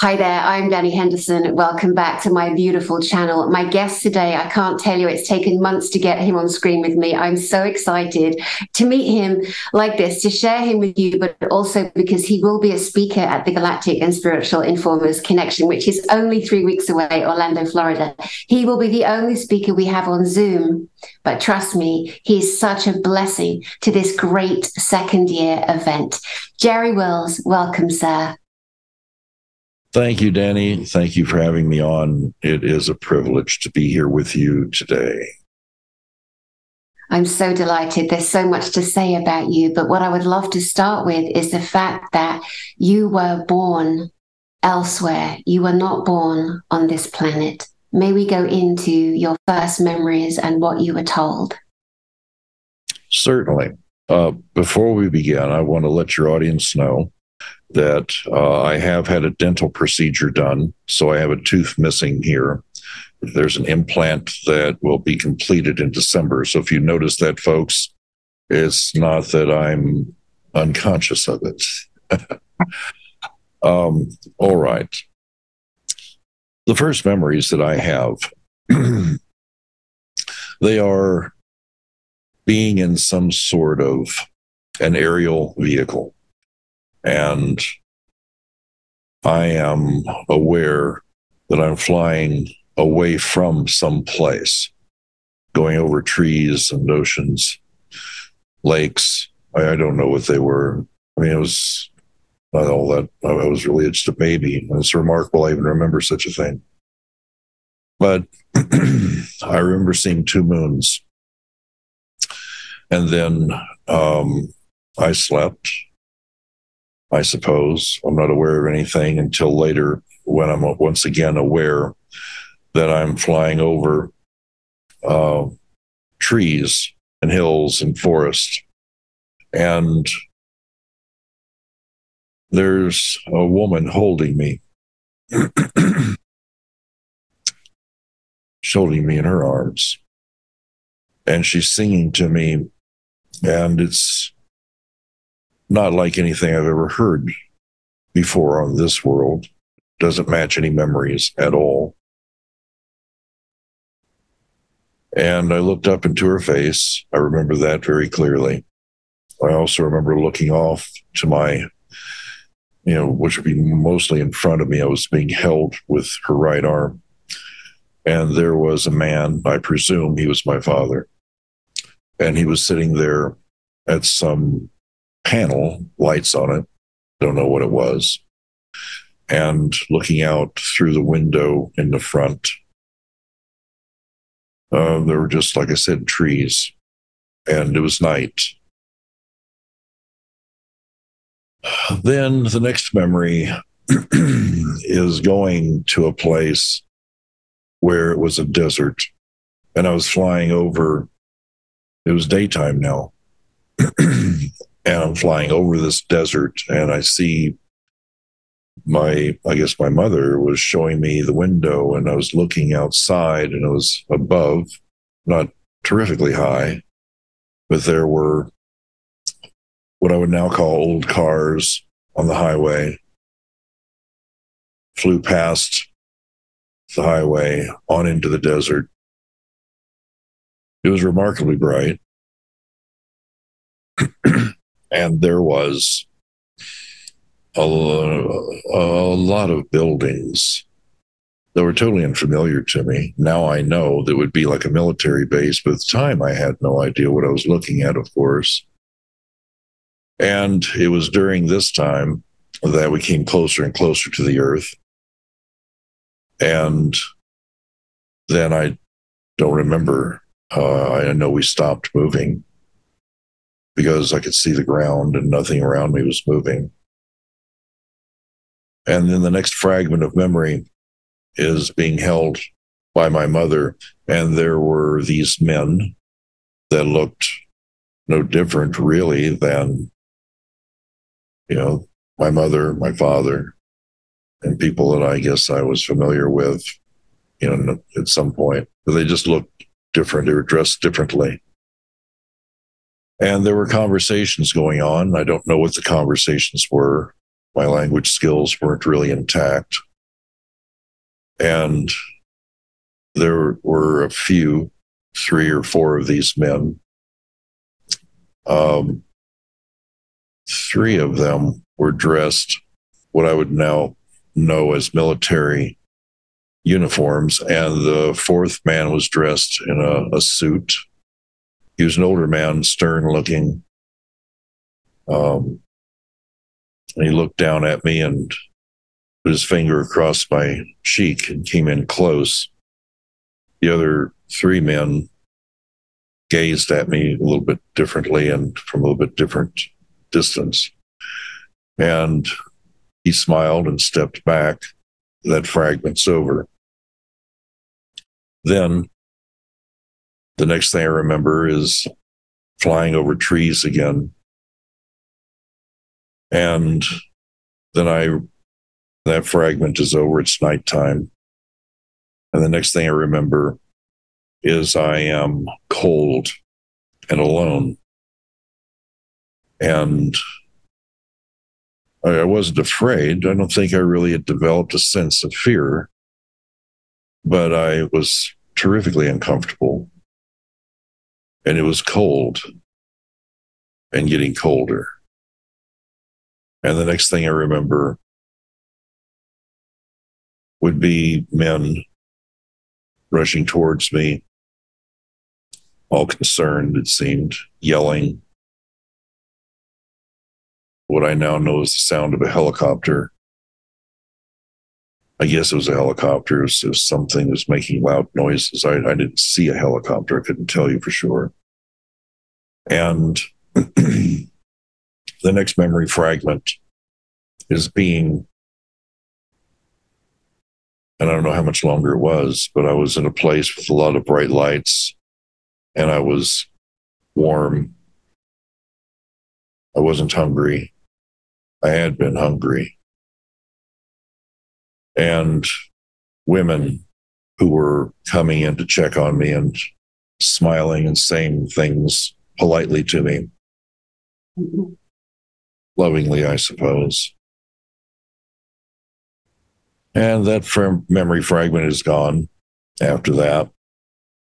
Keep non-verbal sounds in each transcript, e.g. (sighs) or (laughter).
Hi there, I'm Danny Henderson. Welcome back to my beautiful channel. My guest today, I can't tell you, it's taken months to get him on screen with me. I'm so excited to meet him like this, to share him with you, but also because he will be a speaker at the Galactic and Spiritual Informers Connection, which is only three weeks away, Orlando, Florida. He will be the only speaker we have on Zoom. But trust me, he's such a blessing to this great second year event. Jerry Wills, welcome, sir. Thank you, Danny. Thank you for having me on. It is a privilege to be here with you today. I'm so delighted. There's so much to say about you. But what I would love to start with is the fact that you were born elsewhere. You were not born on this planet. May we go into your first memories and what you were told? Certainly. Uh, before we begin, I want to let your audience know that uh, I have had a dental procedure done. So I have a tooth missing here. There's an implant that will be completed in December. So if you notice that, folks, it's not that I'm unconscious of it. (laughs) um, all right. The first memories that I have, (clears throat) they are being in some sort of an aerial vehicle and I am aware that I'm flying away from some place, going over trees and oceans, lakes. I, I, don't know what they were. I mean, it was not all that. I was really just a baby. It's remarkable I even remember such a thing. But (clears throat) I remember seeing two moons. And then um, I slept I suppose. I'm not aware of anything until later when I'm once again aware that I'm flying over uh, trees and hills and forests. And there's a woman holding me, (clears throat) holding me in her arms. And she's singing to me. And it's not like anything I've ever heard before on this world. Doesn't match any memories at all. And I looked up into her face. I remember that very clearly. I also remember looking off to my, you know, which would be mostly in front of me. I was being held with her right arm. And there was a man, I presume he was my father. And he was sitting there at some panel, lights on it. Don't know what it was. And looking out through the window in the front, uh, there were just, like I said, trees, and it was night. Then the next memory (clears throat) is going to a place where it was a desert, and I was flying over. It was daytime now. (clears throat) and I'm flying over this desert and I see my I guess my mother was showing me the window and I was looking outside and it was above, not terrifically high, but there were what I would now call old cars on the highway, flew past the highway on into the desert. It was remarkably bright. (clears throat) and there was a, a lot of buildings that were totally unfamiliar to me. Now I know that would be like a military base, but at the time I had no idea what I was looking at, of course. And it was during this time that we came closer and closer to the earth. And then I don't remember. Uh, I know we stopped moving because I could see the ground and nothing around me was moving. And then the next fragment of memory is being held by my mother. And there were these men that looked no different, really, than, you know, my mother, my father, and people that I guess I was familiar with, you know, at some point. But they just looked different. They were dressed differently. And there were conversations going on. I don't know what the conversations were. My language skills weren't really intact. And there were a few, three or four of these men. Um, three of them were dressed what I would now know as military uniforms, and the fourth man was dressed in a, a suit. He was an older man, stern looking. Um, and he looked down at me and put his finger across my cheek and came in close. The other three men gazed at me a little bit differently and from a little bit different distance. And he smiled and stepped back. That fragment's over. Then the next thing I remember is flying over trees again. And then I, that fragment is over. It's nighttime. And the next thing I remember is I am cold and alone. And I wasn't afraid. I don't think I really had developed a sense of fear, but I was terrifically uncomfortable. And it was cold and getting colder. And the next thing I remember would be men rushing towards me, all concerned, it seemed, yelling, what I now know is the sound of a helicopter. I guess it was a helicopter. It was, it was something that was making loud noises. I, I didn't see a helicopter. I couldn't tell you for sure. And (clears throat) the next memory fragment is being, and I don't know how much longer it was, but I was in a place with a lot of bright lights and I was warm. I wasn't hungry. I had been hungry. And women who were coming in to check on me and smiling and saying things politely to me. Lovingly, I suppose. And that from memory fragment is gone after that.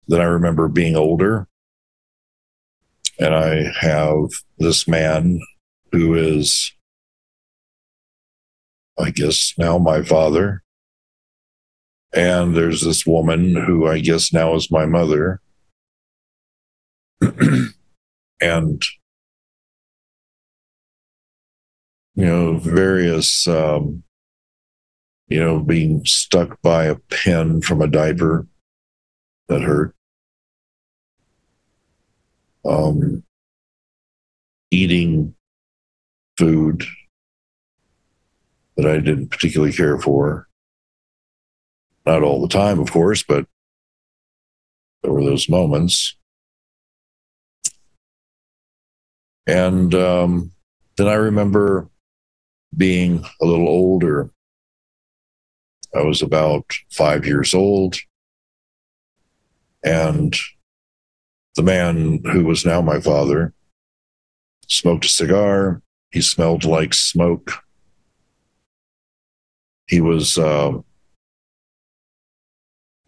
Then I remember being older. And I have this man who is I guess now my father. And there's this woman who I guess now is my mother. (clears throat) and, you know, various, um, you know, being stuck by a pin from a diaper that hurt. Um, eating food that I didn't particularly care for. Not all the time, of course, but there were those moments. And um, then I remember being a little older. I was about five years old. And the man who was now my father smoked a cigar. He smelled like smoke he was uh,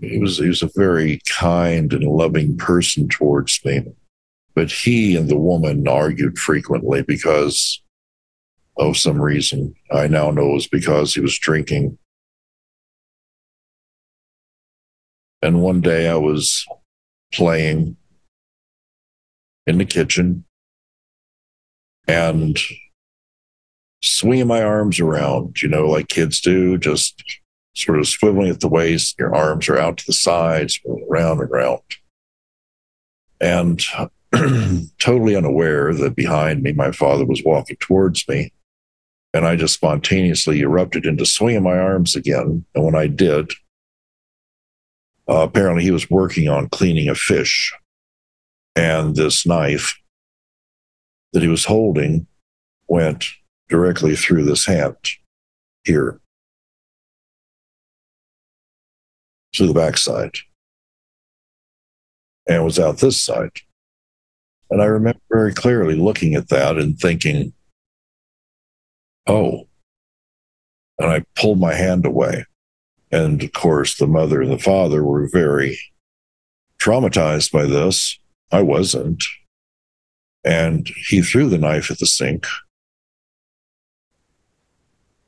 he was he was a very kind and loving person towards me but he and the woman argued frequently because of some reason i now know it was because he was drinking and one day i was playing in the kitchen and swinging my arms around, you know, like kids do, just sort of swiveling at the waist. Your arms are out to the sides, around and around. And (clears throat) totally unaware that behind me, my father was walking towards me. And I just spontaneously erupted into swinging my arms again. And when I did, uh, apparently he was working on cleaning a fish. And this knife that he was holding went directly through this hand here to the backside and was out this side. And I remember very clearly looking at that and thinking, oh, and I pulled my hand away And of course, the mother and the father were very traumatized by this. I wasn't. And he threw the knife at the sink,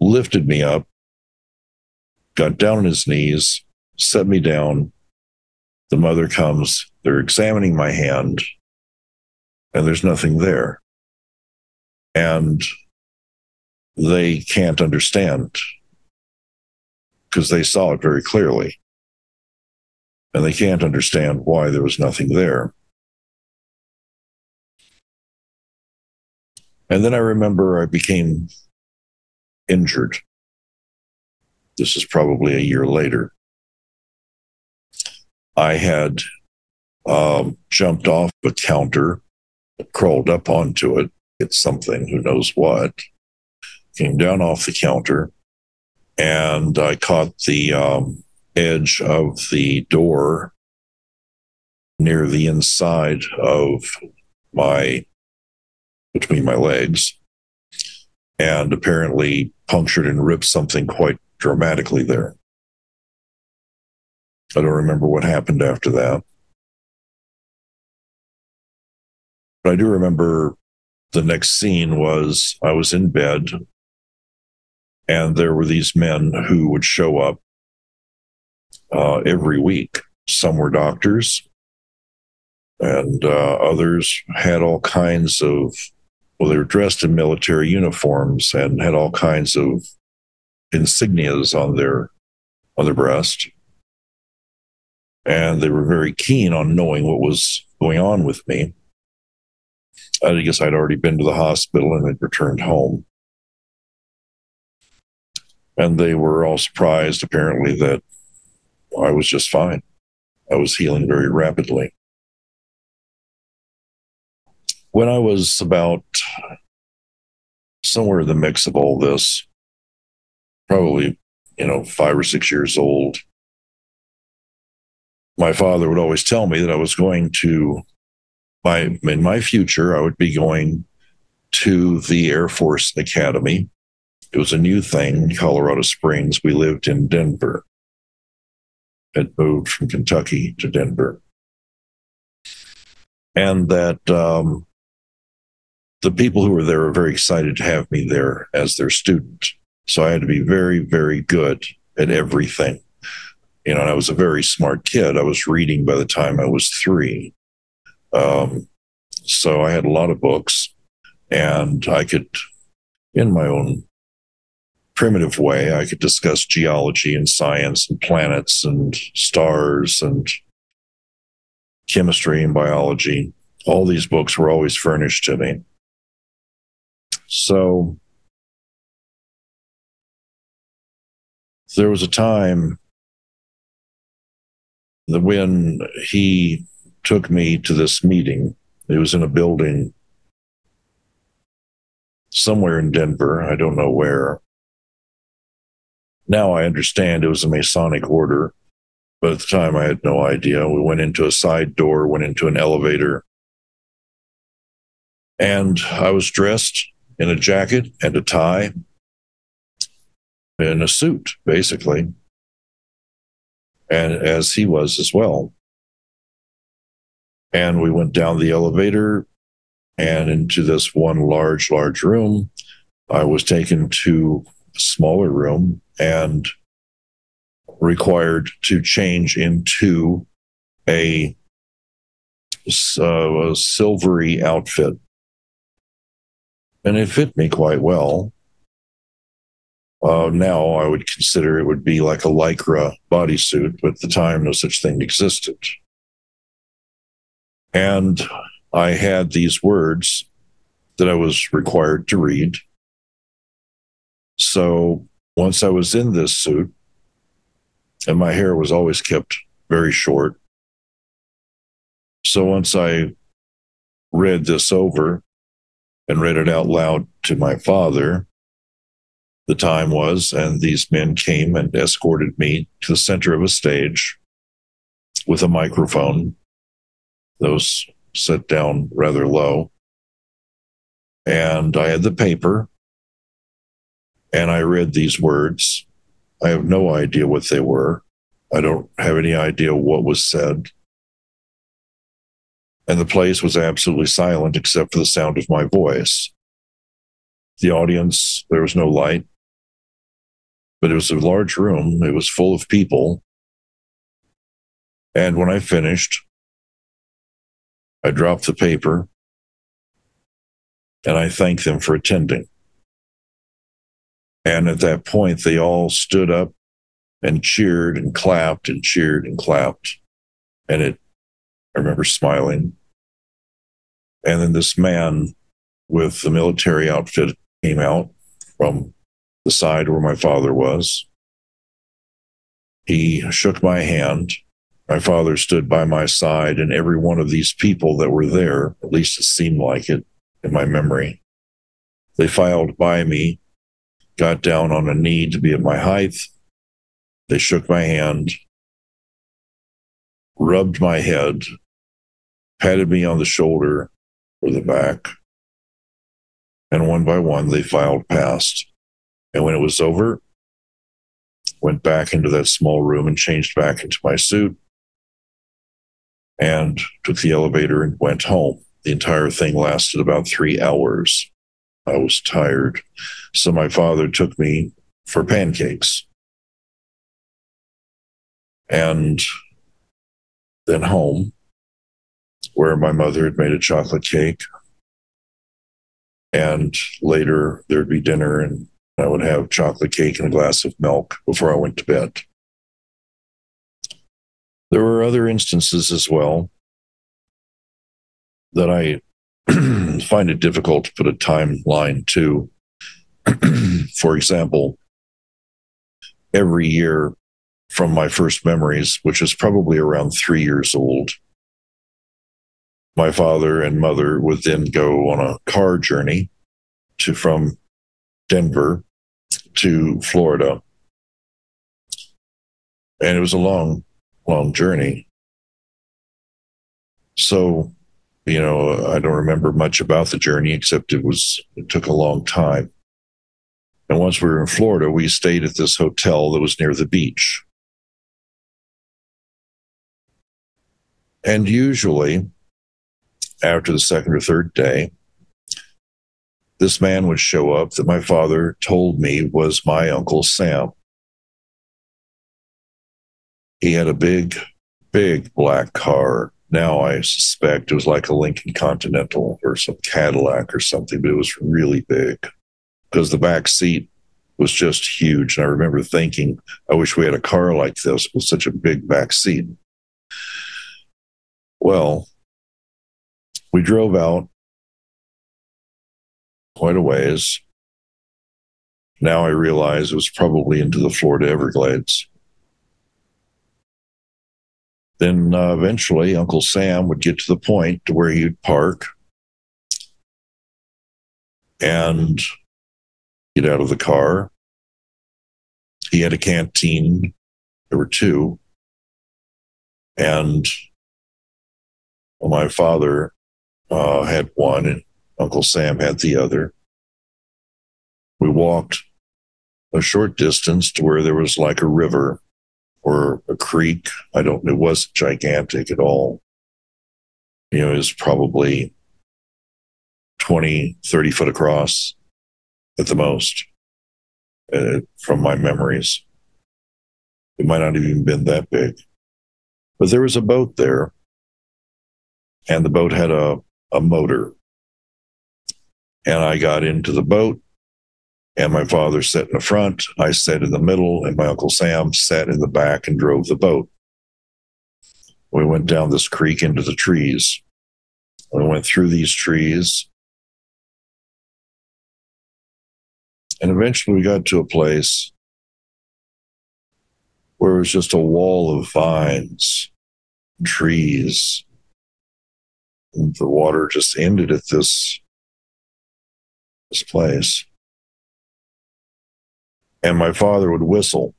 lifted me up, got down on his knees, set me down. The mother comes, they're examining my hand, and there's nothing there. And they can't understand because they saw it very clearly. And they can't understand why there was nothing there. And then I remember I became injured. This is probably a year later. I had um, jumped off a counter, crawled up onto it, it's something, who knows what, came down off the counter, and I caught the um, edge of the door near the inside of my between my legs and apparently punctured and ripped something quite dramatically there. I don't remember what happened after that. But I do remember the next scene was I was in bed and there were these men who would show up uh, every week. Some were doctors, and uh, others had all kinds of, well, they were dressed in military uniforms and had all kinds of insignias on their on their breast. And they were very keen on knowing what was going on with me. I guess I'd already been to the hospital and had returned home and they were all surprised apparently that I was just fine. I was healing very rapidly. When I was about somewhere in the mix of all this, probably, you know, five or six years old, my father would always tell me that I was going to my in my future I would be going to the Air Force Academy it was a new thing, Colorado Springs. We lived in Denver. Had moved from Kentucky to Denver. And that um, the people who were there were very excited to have me there as their student. So I had to be very, very good at everything. You know, I was a very smart kid. I was reading by the time I was three. Um, so I had a lot of books and I could, in my own primitive way. I could discuss geology and science and planets and stars and chemistry and biology. All these books were always furnished to me. So there was a time that when he took me to this meeting, it was in a building somewhere in Denver, I don't know where. Now I understand it was a Masonic order, but at the time I had no idea. We went into a side door, went into an elevator, and I was dressed in a jacket and a tie, in a suit, basically, and as he was as well. And we went down the elevator and into this one large, large room. I was taken to a smaller room and required to change into a, uh, a silvery outfit. And it fit me quite well. Uh, now I would consider it would be like a lycra bodysuit, but at the time no such thing existed. And I had these words that I was required to read. So once I was in this suit, and my hair was always kept very short. So once I read this over and read it out loud to my father, the time was, and these men came and escorted me to the center of a stage with a microphone. Those set down rather low. And I had the paper and I read these words I have no idea what they were. I don't have any idea what was said. And the place was absolutely silent except for the sound of my voice. The audience, there was no light, but it was a large room. It was full of people. And when I finished, I dropped the paper and I thanked them for attending. And at that point, they all stood up and cheered and clapped and cheered and clapped. And it, I remember smiling. And then this man with the military outfit came out from the side where my father was. He shook my hand. My father stood by my side, and every one of these people that were there, at least it seemed like it in my memory, they filed by me, got down on a knee to be at my height. They shook my hand, rubbed my head, patted me on the shoulder or the back, and one by one they filed past. And when it was over, went back into that small room and changed back into my suit and took the elevator and went home. The entire thing lasted about three hours. I was tired. So my father took me for pancakes. And then home, where my mother had made a chocolate cake. And later there'd be dinner, and I would have chocolate cake and a glass of milk before I went to bed. There were other instances as well that I (clears throat) find it difficult to put a timeline to. (clears throat) For example, every year from my first memories, which is probably around three years old, my father and mother would then go on a car journey to from Denver to Florida. And it was a long, long journey. So you know, I don't remember much about the journey except it was, it took a long time. And once we were in Florida, we stayed at this hotel that was near the beach. And usually, after the second or third day, this man would show up that my father told me was my Uncle Sam. He had a big, big black car now I suspect it was like a Lincoln Continental or some Cadillac or something, but it was really big because the back seat was just huge. And I remember thinking, I wish we had a car like this with such a big back seat. Well, we drove out quite a ways. Now I realize it was probably into the Florida Everglades then uh, eventually Uncle Sam would get to the point to where he'd park and get out of the car. He had a canteen. There were two. And my father uh, had one, and Uncle Sam had the other. We walked a short distance to where there was like a river or a creek. I don't, it wasn't gigantic at all. You know, it was probably 20, 30 foot across at the most uh, from my memories. It might not have even been that big. But there was a boat there, and the boat had a, a motor. And I got into the boat and my father sat in the front. I sat in the middle, and my uncle Sam sat in the back and drove the boat. We went down this creek into the trees. We went through these trees. And eventually we got to a place where it was just a wall of vines, trees. And the water just ended at this, this place and my father would whistle.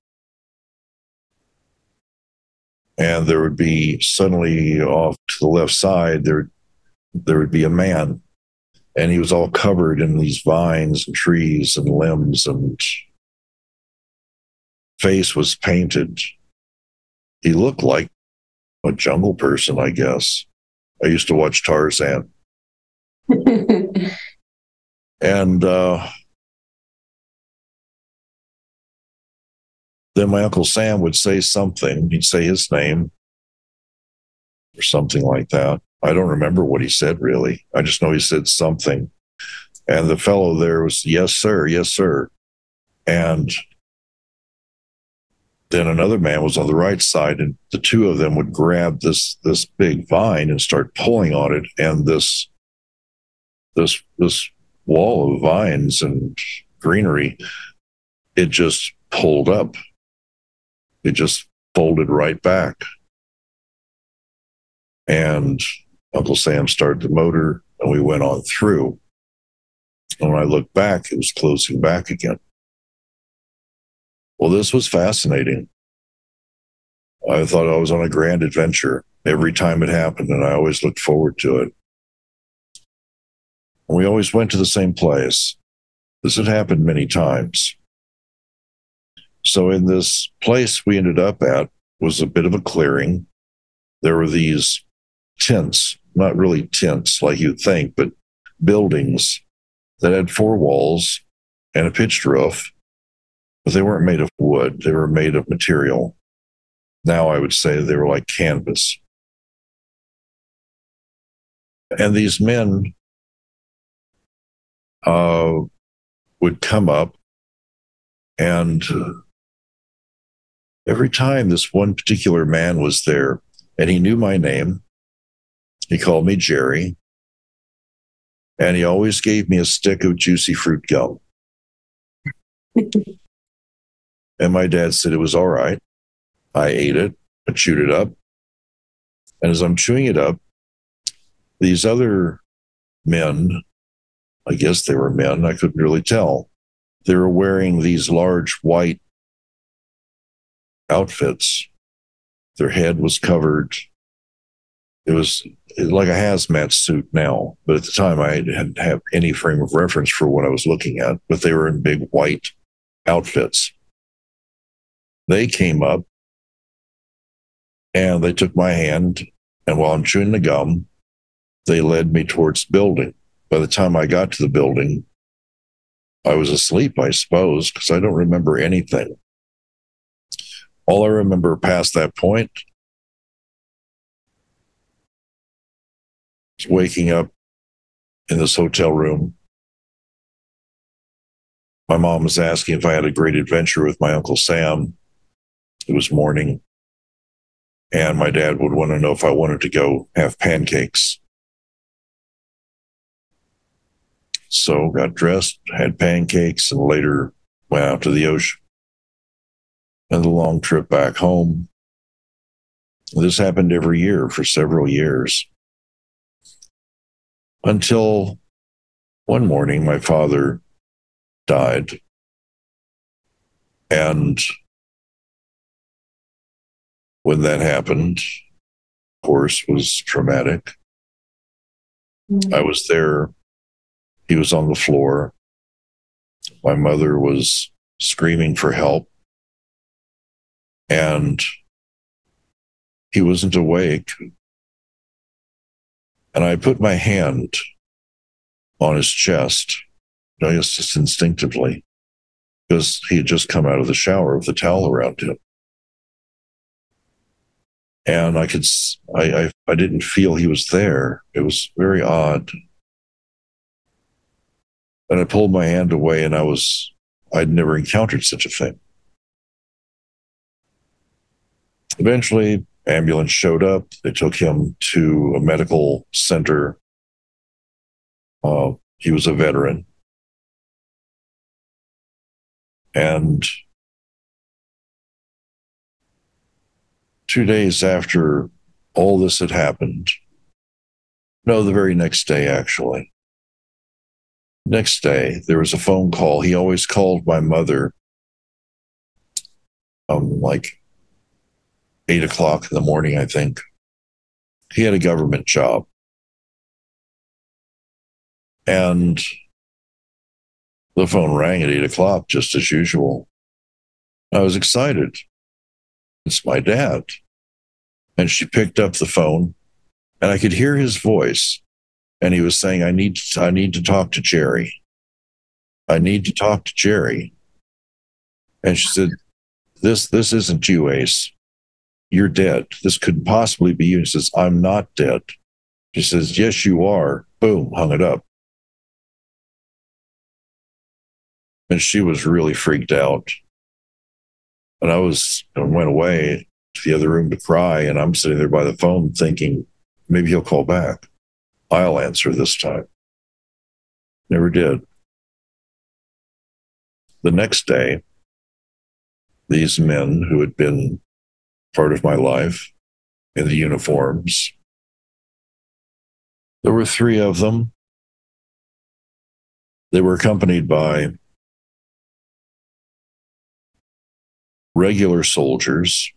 And there would be suddenly off to the left side, there, there would be a man. And he was all covered in these vines and trees and limbs. And face was painted. He looked like a jungle person, I guess. I used to watch Tarzan. (laughs) and uh, then my Uncle Sam would say something. He'd say his name or something like that. I don't remember what he said really. I just know he said something. And the fellow there was, yes, sir, yes, sir. And then another man was on the right side, and the two of them would grab this this big vine and start pulling on it, and this this this wall of vines and greenery, it just pulled up. It just folded right back. And Uncle Sam started the motor and we went on through. And when I looked back, it was closing back again. Well, this was fascinating. I thought I was on a grand adventure every time it happened, and I always looked forward to it. We always went to the same place. This had happened many times. So, in this place we ended up at was a bit of a clearing. There were these tents, not really tents like you'd think, but buildings that had four walls and a pitched roof, but they weren't made of wood. They were made of material. Now I would say they were like canvas. And these men uh, would come up, and every time this one particular man was there, and he knew my name, he called me Jerry. And he always gave me a stick of juicy fruit gum. (laughs) and my dad said it was all right. I ate it, I chewed it up. And as I'm chewing it up, these other men, I guess they were men, I couldn't really tell, they were wearing these large white outfits. Their head was covered. It was like a hazmat suit now, but at the time I didn't have any frame of reference for what I was looking at, but they were in big white outfits. They came up and they took my hand, and while I'm chewing the gum, they led me towards the building. By the time I got to the building, I was asleep, I suppose, because I don't remember anything. All I remember past that point waking up in this hotel room. My mom was asking if I had a great adventure with my Uncle Sam. It was morning. And my dad would want to know if I wanted to go have pancakes. So got dressed, had pancakes, and later went out to the ocean. And the long trip back home. This happened every year for several years until one morning my father died. And when that happened, of course, was traumatic. Mm-hmm. I was there. He was on the floor. My mother was screaming for help. And he wasn't awake. And I put my hand on his chest, I guess just instinctively, because he had just come out of the shower with the towel around him. And I could, I, I, I didn't feel he was there. It was very odd. And I pulled my hand away and I was, I'd never encountered such a thing. Eventually, ambulance showed up. They took him to a medical center. Uh, he was a veteran. And two days after all this had happened, no, the very next day, actually. Next day, there was a phone call. He always called my mother um, like eight o'clock in the morning, I think. He had a government job. And the phone rang at eight o'clock, just as usual. I was excited. It's my dad. And she picked up the phone and I could hear his voice. And he was saying, I need to, I need to talk to Jerry. I need to talk to Jerry. And she said, This this isn't you, Ace. You're dead. This couldn't possibly be you. He says, I'm not dead. She says, Yes, you are. Boom, hung it up. And she was really freaked out. And I was I went away to the other room to cry. And I'm sitting there by the phone thinking, maybe he'll call back. I'll answer this time. Never did. The next day, these men who had been part of my life in the uniforms, there were three of them. They were accompanied by regular soldiers,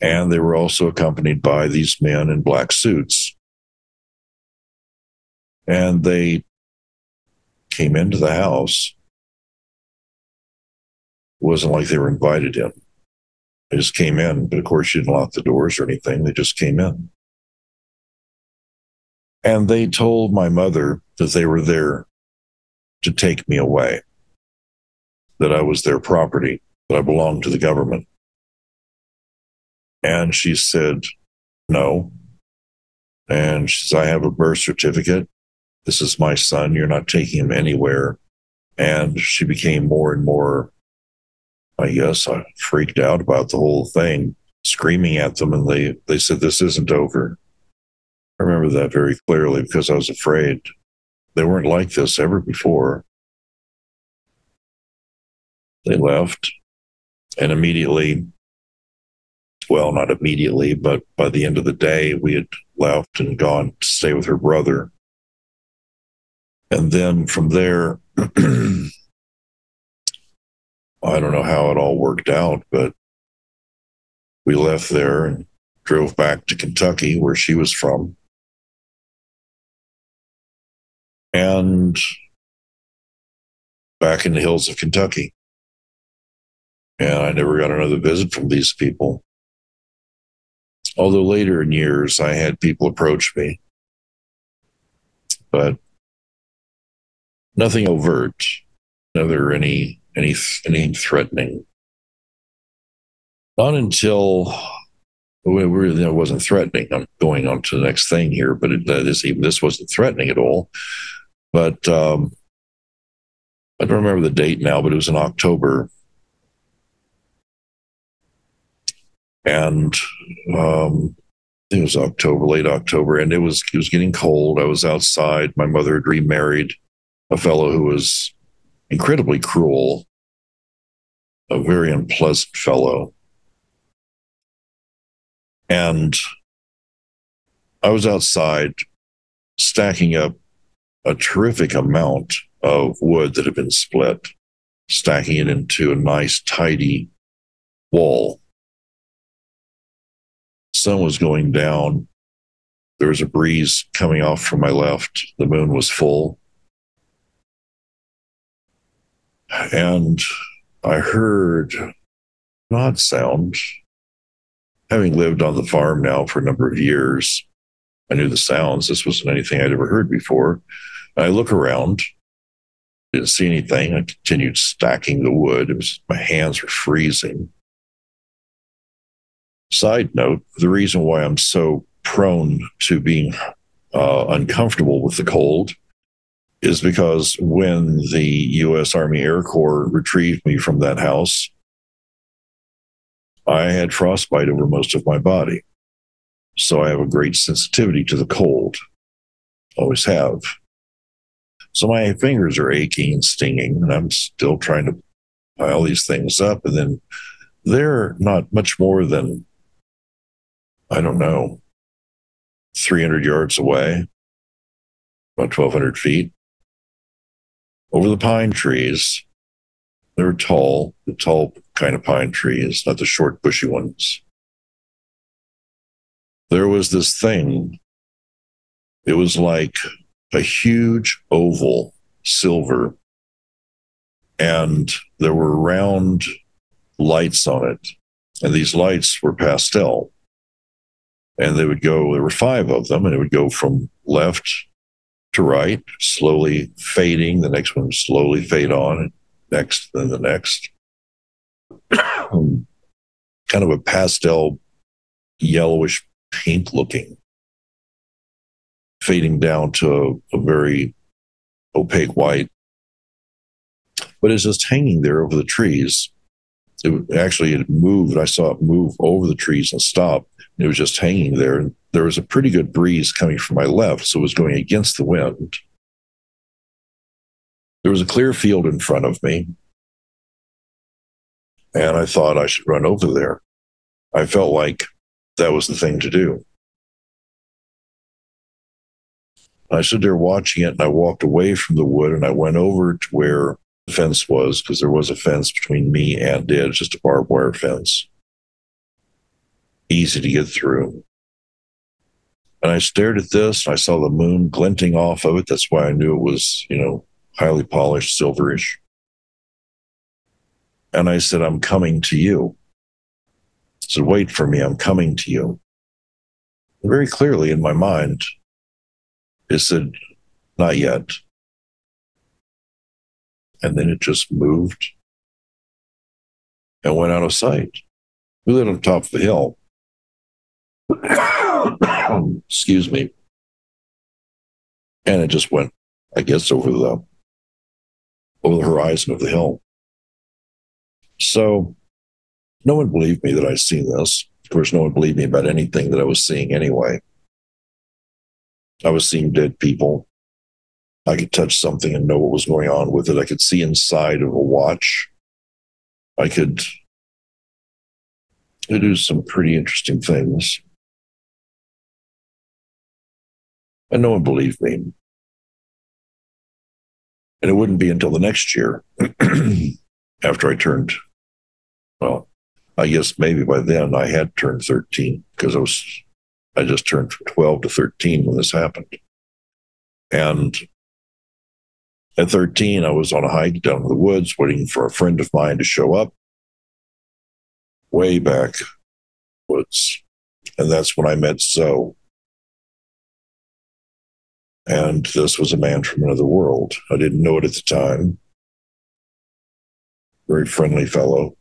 and they were also accompanied by these men in black suits. And they came into the house. It wasn't like they were invited in. They just came in, but of course, she didn't lock the doors or anything. They just came in. And they told my mother that they were there to take me away, that I was their property, that I belonged to the government. And she said, No. And she says, I have a birth certificate. This is my son. You're not taking him anywhere. And she became more and more, I guess, I freaked out about the whole thing, screaming at them. And they, they said, This isn't over. I remember that very clearly because I was afraid. They weren't like this ever before. They left and immediately well, not immediately, but by the end of the day, we had left and gone to stay with her brother. And then from there, (clears throat) I don't know how it all worked out, but we left there and drove back to Kentucky, where she was from. And back in the hills of Kentucky. And I never got another visit from these people. Although later in years, I had people approach me, but nothing overt, never any any anything threatening. Not until well, it really wasn't threatening. I'm going on to the next thing here, but it, uh, this even this wasn't threatening at all. But um, I don't remember the date now, but it was in October and um, it was October, late October, and it was it was getting cold. I was outside. My mother had remarried a fellow who was incredibly cruel, a very unpleasant fellow, and I was outside stacking up a terrific amount of wood that had been split, stacking it into a nice, tidy wall sun was going down. There was a breeze coming off from my left. The moon was full. And I heard an odd sound. Having lived on the farm now for a number of years, I knew the sounds. This wasn't anything I'd ever heard before. I look around, didn't see anything. I continued stacking the wood. It was my hands were freezing. Side note the reason why I'm so prone to being uh, uncomfortable with the cold is because when the U.S. Army Air Corps retrieved me from that house, I had frostbite over most of my body. So I have a great sensitivity to the cold. Always have. So my fingers are aching and stinging, and I'm still trying to pile these things up. And then they're not much more than I don't know, 300 yards away, about 1,200 feet, over the pine trees. They're tall, the tall kind of pine trees, not the short, bushy ones. There was this thing. It was like a huge oval, silver, and there were round lights on it. And these lights were pastel. And they would go, there were five of them, and it would go from left to right, slowly fading. The next one slowly fade on, next, then the next. (coughs) Um, kind of a pastel, yellowish pink looking, fading down to a, a very opaque white. But it's just hanging there over the trees. It actually it moved. I saw it move over the trees and stop. It was just hanging there. And there was a pretty good breeze coming from my left, so it was going against the wind. There was a clear field in front of me. And I thought I should run over there. I felt like that was the thing to do. I stood there watching it and I walked away from the wood and I went over to where the fence was because there was a fence between me and it, just a barbed wire fence. Easy to get through. And I stared at this and I saw the moon glinting off of it. That's why I knew it was, you know, highly polished, silverish. And I said, I'm coming to you. I said, wait for me, I'm coming to you. very clearly in my mind, it said, not yet. And then it just moved and went out of sight. We lived on top of the hill. (coughs) Excuse me. And it just went, I guess, over the over the horizon of the hill. So no one believed me that I'd seen this. Of course, no one believed me about anything that I was seeing anyway. I was seeing dead people. I could touch something and know what was going on with it. I could see inside of a watch. I could, I could do some pretty interesting things. And no one believed me. And it wouldn't be until the next year, (clears throat) after I turned, well, I guess maybe by then I had turned 13 because I was I just turned from 12 to 13 when this happened. And at 13, I was on a hike down in the woods waiting for a friend of mine to show up way back woods. And that's when I met Zoe. And this was a man from another world. I didn't know it at the time. Very friendly fellow.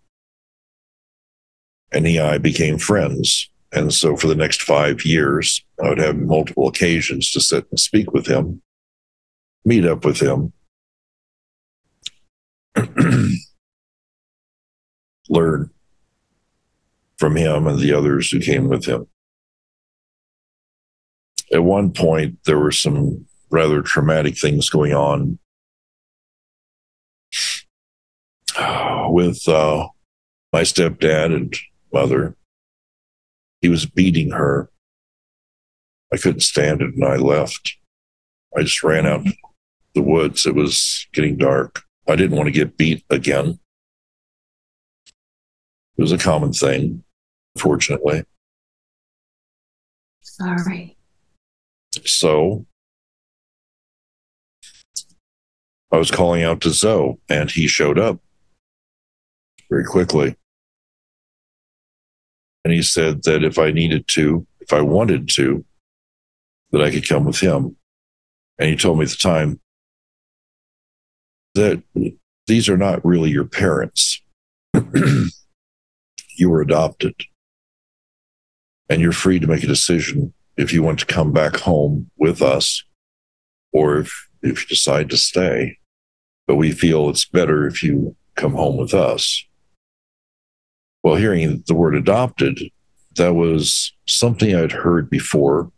And he and I became friends. And so for the next five years, I would have multiple occasions to sit and speak with him, meet up with him, (clears throat) learn from him and the others who came with him. At one point, there were some rather traumatic things going on (sighs) with uh, my stepdad and mother he was beating her. I couldn't stand it and I left. I just ran out the woods. It was getting dark. I didn't want to get beat again. It was a common thing, fortunately. Sorry. So I was calling out to Zoe and he showed up very quickly. And he said that if I needed to, if I wanted to, that I could come with him. And he told me at the time that these are not really your parents. (clears throat) you were adopted. And you're free to make a decision if you want to come back home with us or if, if you decide to stay. But we feel it's better if you come home with us. Well, hearing the word adopted, that was something I'd heard before.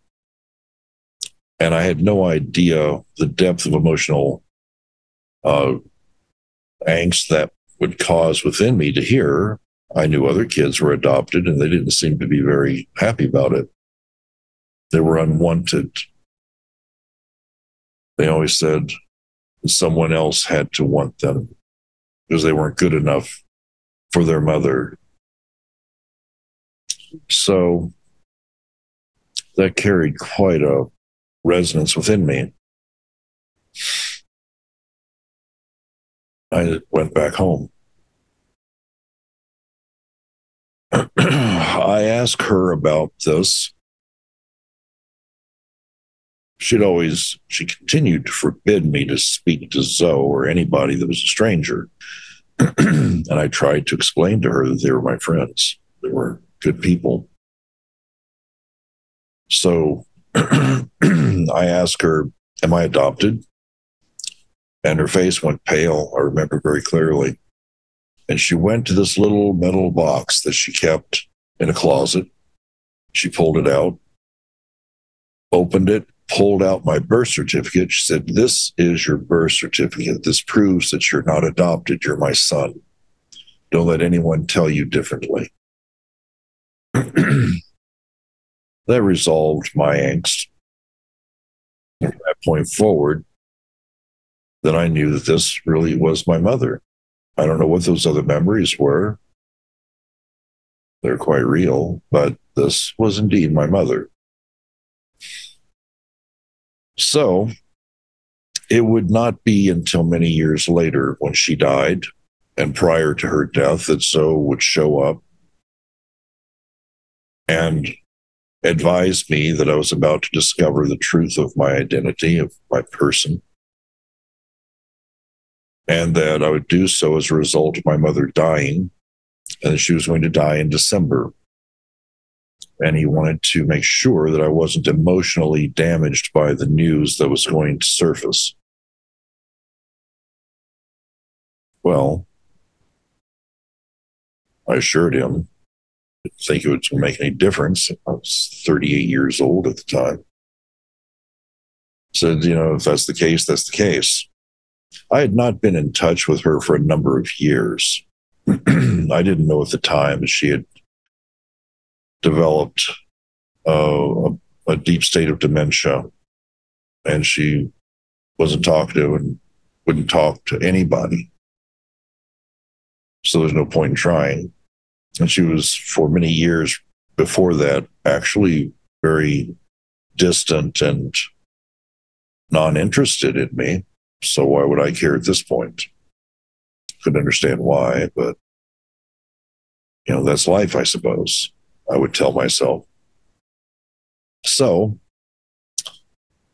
And I had no idea the depth of emotional uh, angst that would cause within me to hear. I knew other kids were adopted and they didn't seem to be very happy about it. They were unwanted. They always said someone else had to want them because they weren't good enough for their mother so that carried quite a resonance within me. I went back home. (clears throat) I asked her about this. She'd always, she continued to forbid me to speak to Zoe or anybody that was a stranger. (clears throat) and I tried to explain to her that they were my friends. They were good people. So (clears throat) I asked her, Am I adopted? And her face went pale. I remember very clearly. And she went to this little metal box that she kept in a closet. She pulled it out, opened it, pulled out my birth certificate. She said, This is your birth certificate. This proves that you're not adopted. You're my son. Don't let anyone tell you differently. (clears throat) that resolved my angst. From that point forward, then I knew that this really was my mother. I don't know what those other memories were. They're quite real, but this was indeed my mother. So it would not be until many years later when she died and prior to her death that Zoe would show up and advise me that I was about to discover the truth of my identity, of my person, and that I would do so as a result of my mother dying, and that she was going to die in December. And he wanted to make sure that I wasn't emotionally damaged by the news that was going to surface. Well, I assured him I didn't think it would make any difference. I was 38 years old at the time. Said, you know, if that's the case, that's the case. I had not been in touch with her for a number of years. (clears throat) I didn't know at the time she had developed uh, a, a, deep state of dementia and she wasn't talkative and wouldn't talk to anybody. So there's no point in trying. And she was, for many years before that, actually very distant and non interested in me. So why would I care at this point? Couldn't understand why, but you know, that's life, I suppose. I would tell myself. So,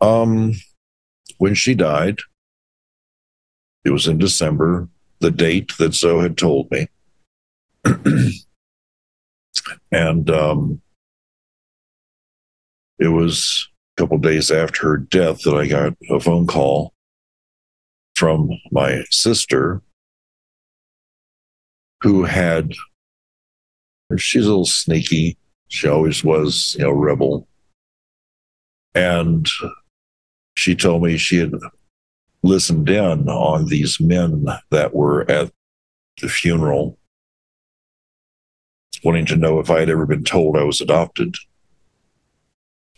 um, when she died, it was in December, the date that Zoe had told me. (clears throat) and um, it was a couple days after her death that I got a phone call from my sister who had she's a little sneaky. She always was you know rebel. And she told me she had listened in on these men that were at the funeral wanting to know if i had ever been told i was adopted.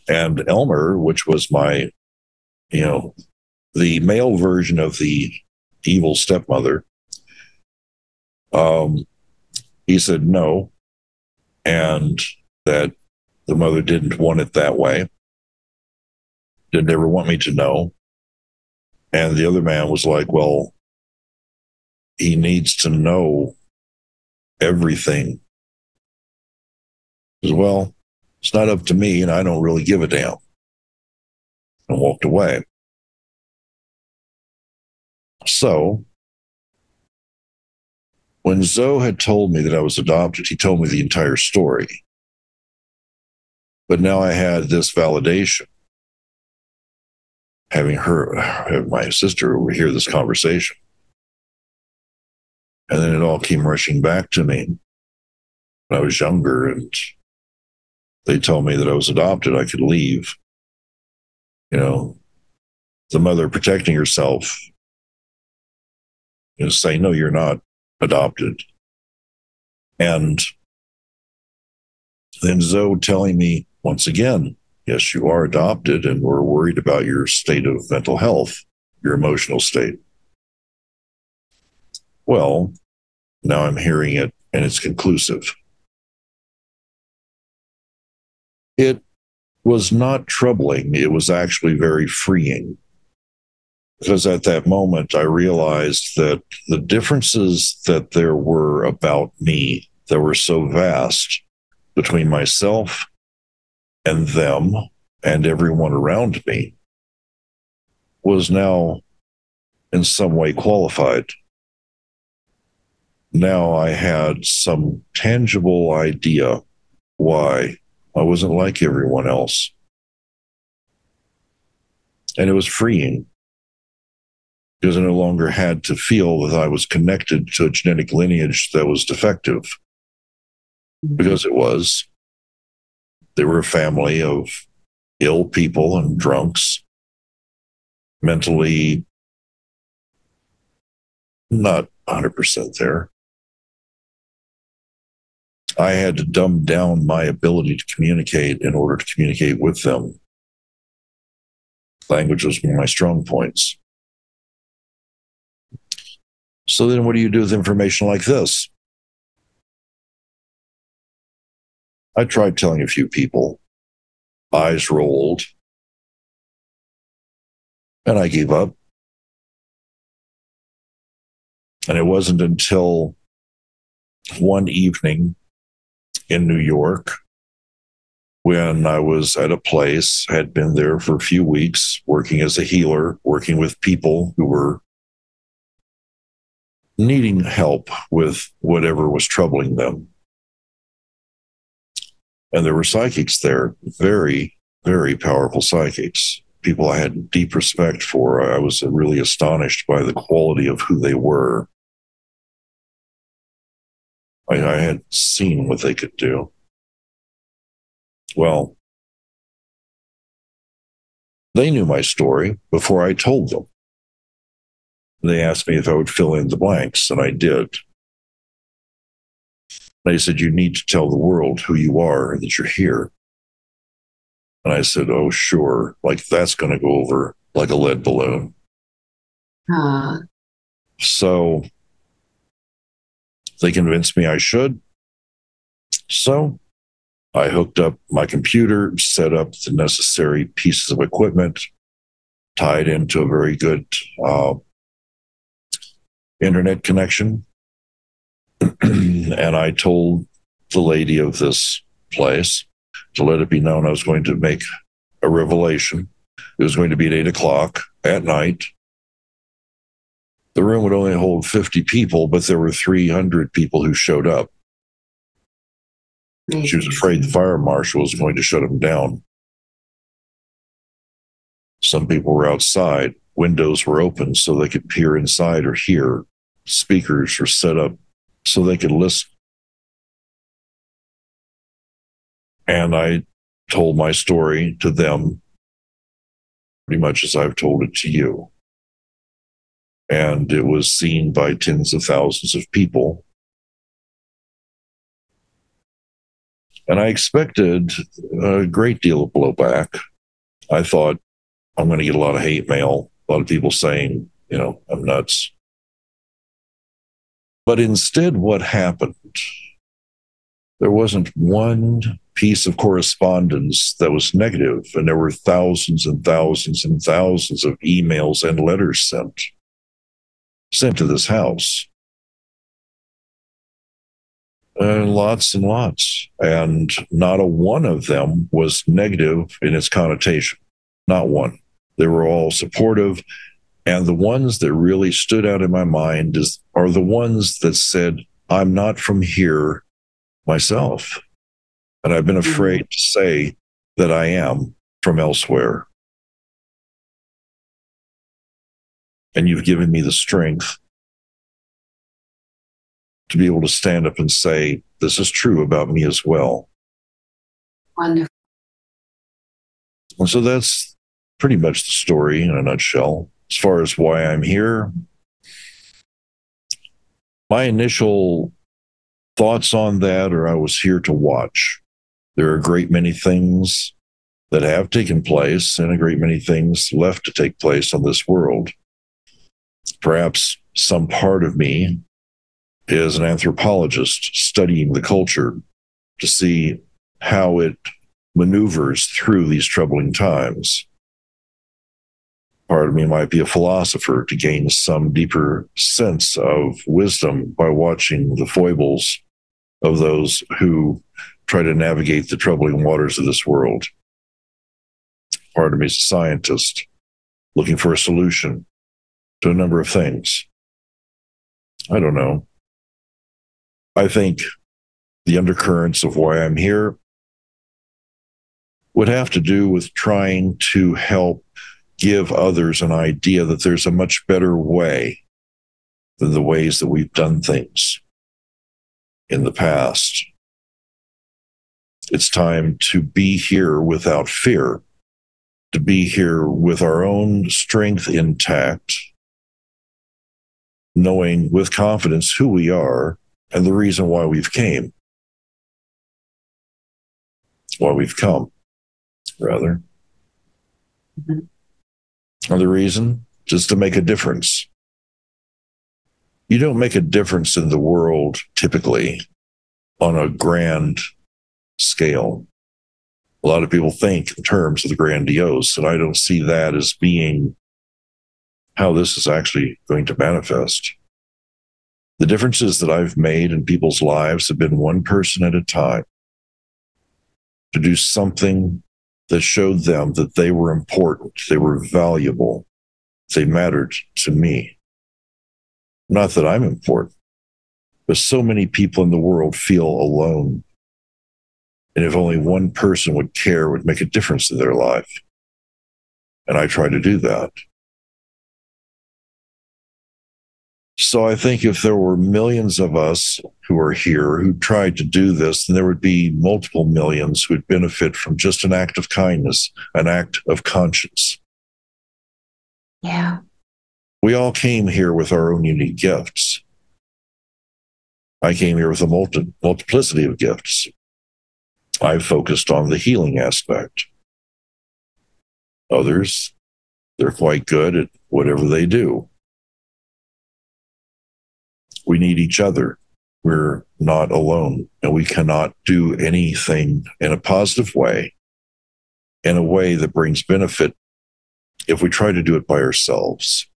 And elmer which was my you know the male version of the evil stepmother, um, he said no, and that the mother didn't want it that way, didn't ever want me to know. And the other man was like, well, he needs to know everything. As well, it's not up to me, and I don't really give a damn. And walked away. So, when Zoe had told me that I was adopted, he told me the entire story. But now I had this validation, having her, my sister overhear this conversation. And then it all came rushing back to me when I was younger and they told me that I was adopted, I could leave. You know, the mother protecting herself and say, no, you're not adopted. And then Zoe telling me once again, yes, you are adopted, and we're worried about your state of mental health, your emotional state. Well, now I'm hearing it and it's conclusive. It was not troubling, it was actually very freeing because at that moment I realized that the differences that there were about me that were so vast between myself and them and everyone around me was now in some way qualified. Now I had some tangible idea why I wasn't like everyone else. And it was freeing because I no longer had to feel that I was connected to a genetic lineage that was defective, mm-hmm. because it was. They were a family of ill people and drunks, mentally not 100% there. I had to dumb down my ability to communicate in order to communicate with them. Language was one of my strong points. So then, what do you do with information like this? I tried telling a few people, eyes rolled, and I gave up. And it wasn't until one evening in New York when I was at a place, had been there for a few weeks, working as a healer, working with people who were needing help with whatever was troubling them. And there were psychics there, very, very powerful psychics, people I had deep respect for. I was really astonished by the quality of who they were. I, I had seen what they could do. Well, they knew my story before I told them. They asked me if I would fill in the blanks, and I did. They said, You need to tell the world who you are and that you're here. And I said, Oh, sure. Like that's going to go over like a lead balloon. Uh. So they convinced me I should. So I hooked up my computer, set up the necessary pieces of equipment, tied into a very good uh, internet connection. (clears throat) and I told the lady of this place to let it be known I was going to make a revelation. It was going to be at eight o'clock at night the room would only hold 50 people, but there were 300 people who showed up. She was afraid the fire marshal was going to shut them down. Some people were outside. Windows were open so they could peer inside or hear. Speakers were set up so they could listen. And I told my story to them pretty much as I've told it to you and it was seen by tens of thousands of people. And I expected a great deal of blowback. I thought I'm going to get a lot of hate mail, a lot of people saying, you know, I'm nuts. But instead, what happened? There wasn't one piece of correspondence that was negative, and there were thousands and thousands and thousands of emails and letters sent sent to this house. And lots and lots. And not a one of them was negative in its connotation. Not one. They were all supportive. And the ones that really stood out in my mind is, are the ones that said, I'm not from here myself. And I've been mm-hmm. afraid to say that I am from elsewhere. And you've given me the strength to be able to stand up and say, this is true about me as well. Wonderful. And so that's pretty much the story in a nutshell. As far as why I'm here, my initial thoughts on that are I was here to watch. There are a great many things that have taken place and a great many things left to take place on this world perhaps some part of me is an anthropologist studying the culture to see how it maneuvers through these troubling times. Part of me might be a philosopher to gain some deeper sense of wisdom by watching the foibles of those who try to navigate the troubling waters of this world. Part of me is a scientist looking for a solution to a number of things. I don't know. I think the undercurrents of why I'm here would have to do with trying to help give others an idea that there's a much better way than the ways that we've done things in the past. It's time to be here without fear, to be here with our own strength intact, knowing with confidence who we are and the reason why we've came, why we've come, rather. Mm-hmm. And the reason, just to make a difference. You don't make a difference in the world typically on a grand scale. A lot of people think in terms of the grandiose, and I don't see that as being how this is actually going to manifest. The differences that I've made in people's lives have been one person at a time to do something that showed them that they were important, they were valuable, they mattered to me. Not that I'm important, but so many people in the world feel alone. And if only one person would care, would make a difference in their life. And I try to do that. So I think if there were millions of us who are here who tried to do this, then there would be multiple millions who would benefit from just an act of kindness, an act of conscience. Yeah. We all came here with our own unique gifts. I came here with a multi- multiplicity of gifts. I focused on the healing aspect. Others, they're quite good at whatever they do we need each other. We're not alone, and we cannot do anything in a positive way, in a way that brings benefit if we try to do it by ourselves.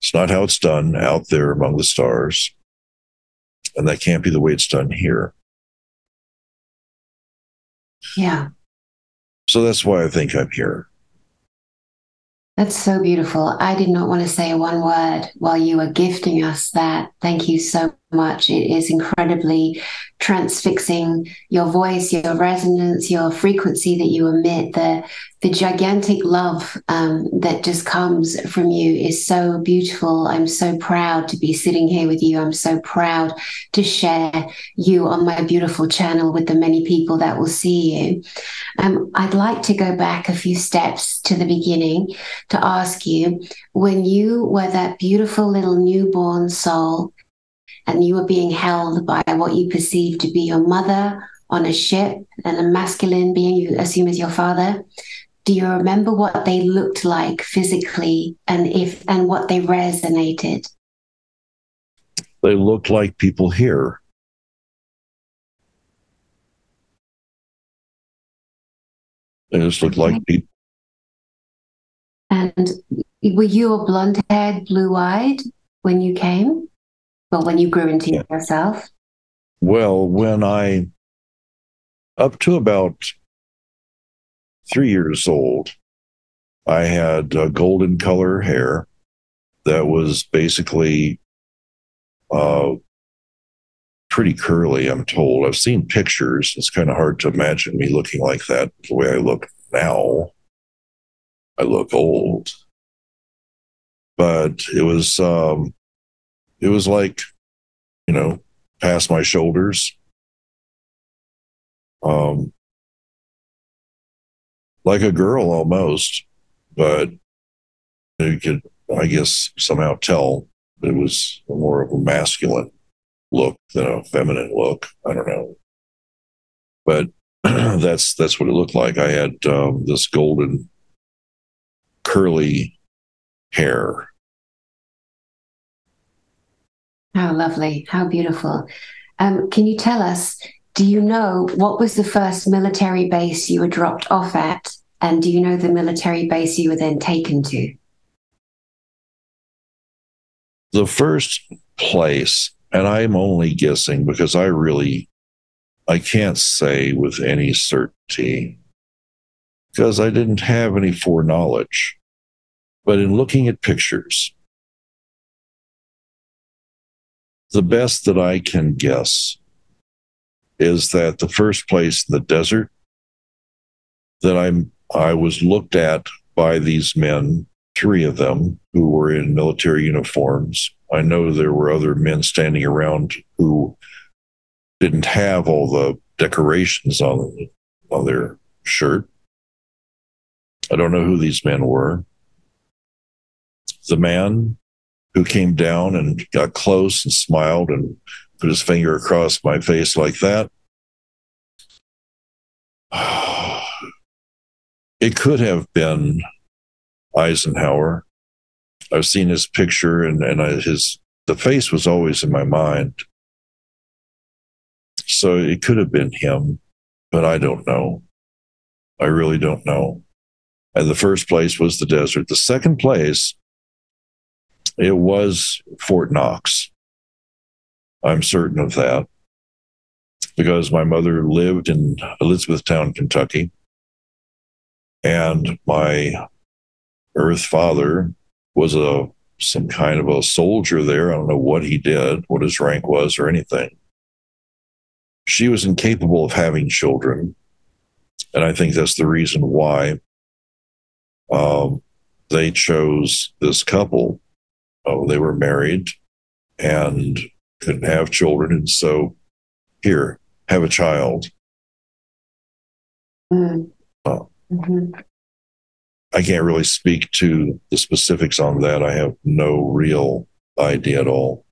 It's not how it's done out there among the stars. And that can't be the way it's done here. Yeah. So that's why I think I'm here. That's so beautiful. I did not want to say one word while you were gifting us that. Thank you so much. It is incredibly transfixing your voice, your resonance, your frequency that you emit, the the gigantic love um, that just comes from you is so beautiful. I'm so proud to be sitting here with you. I'm so proud to share you on my beautiful channel with the many people that will see you. Um, I'd like to go back a few steps to the beginning to ask you when you were that beautiful little newborn soul and you were being held by what you perceived to be your mother on a ship and a masculine being you assume is your father. Do you remember what they looked like physically and if and what they resonated? They looked like people here. They just looked okay. like people and were you a blonde haired blue eyed when you came well, when you grew into yeah. yourself? Well, when I, up to about three years old, I had uh, golden color hair that was basically uh, pretty curly, I'm told. I've seen pictures. It's kind of hard to imagine me looking like that the way I look now. I look old. But it was um, it was like, you know, past my shoulders. Um, like a girl almost, but you could, I guess, somehow tell it was more of a masculine look than a feminine look. I don't know, but (clears throat) that's that's what it looked like. I had um, this golden curly hair how lovely. How beautiful. Um, can you tell us, do you know what was the first military base you were dropped off at? And do you know the military base you were then taken to? The first place, and I'm only guessing because I really I can't say with any certainty because I didn't have any foreknowledge. But in looking at pictures, the best that I can guess is that the first place in the desert that I'm I was looked at by these men, three of them who were in military uniforms. I know there were other men standing around who didn't have all the decorations on on their shirt. I don't know who these men were. The man who came down and got close and smiled and put his finger across my face like that. (sighs) It could have been Eisenhower. I've seen his picture and, and I, his the face was always in my mind. So it could have been him, but I don't know. I really don't know. And the first place was the desert. The second place it was Fort Knox. I'm certain of that because my mother lived in Elizabethtown, Kentucky. And my earth father was a some kind of a soldier there. I don't know what he did, what his rank was, or anything. She was incapable of having children. And I think that's the reason why um, they chose this couple oh, they were married and couldn't have children. And so, here, have a child. Mm. Uh, mm-hmm. I can't really speak to the specifics on that. I have no real idea at all.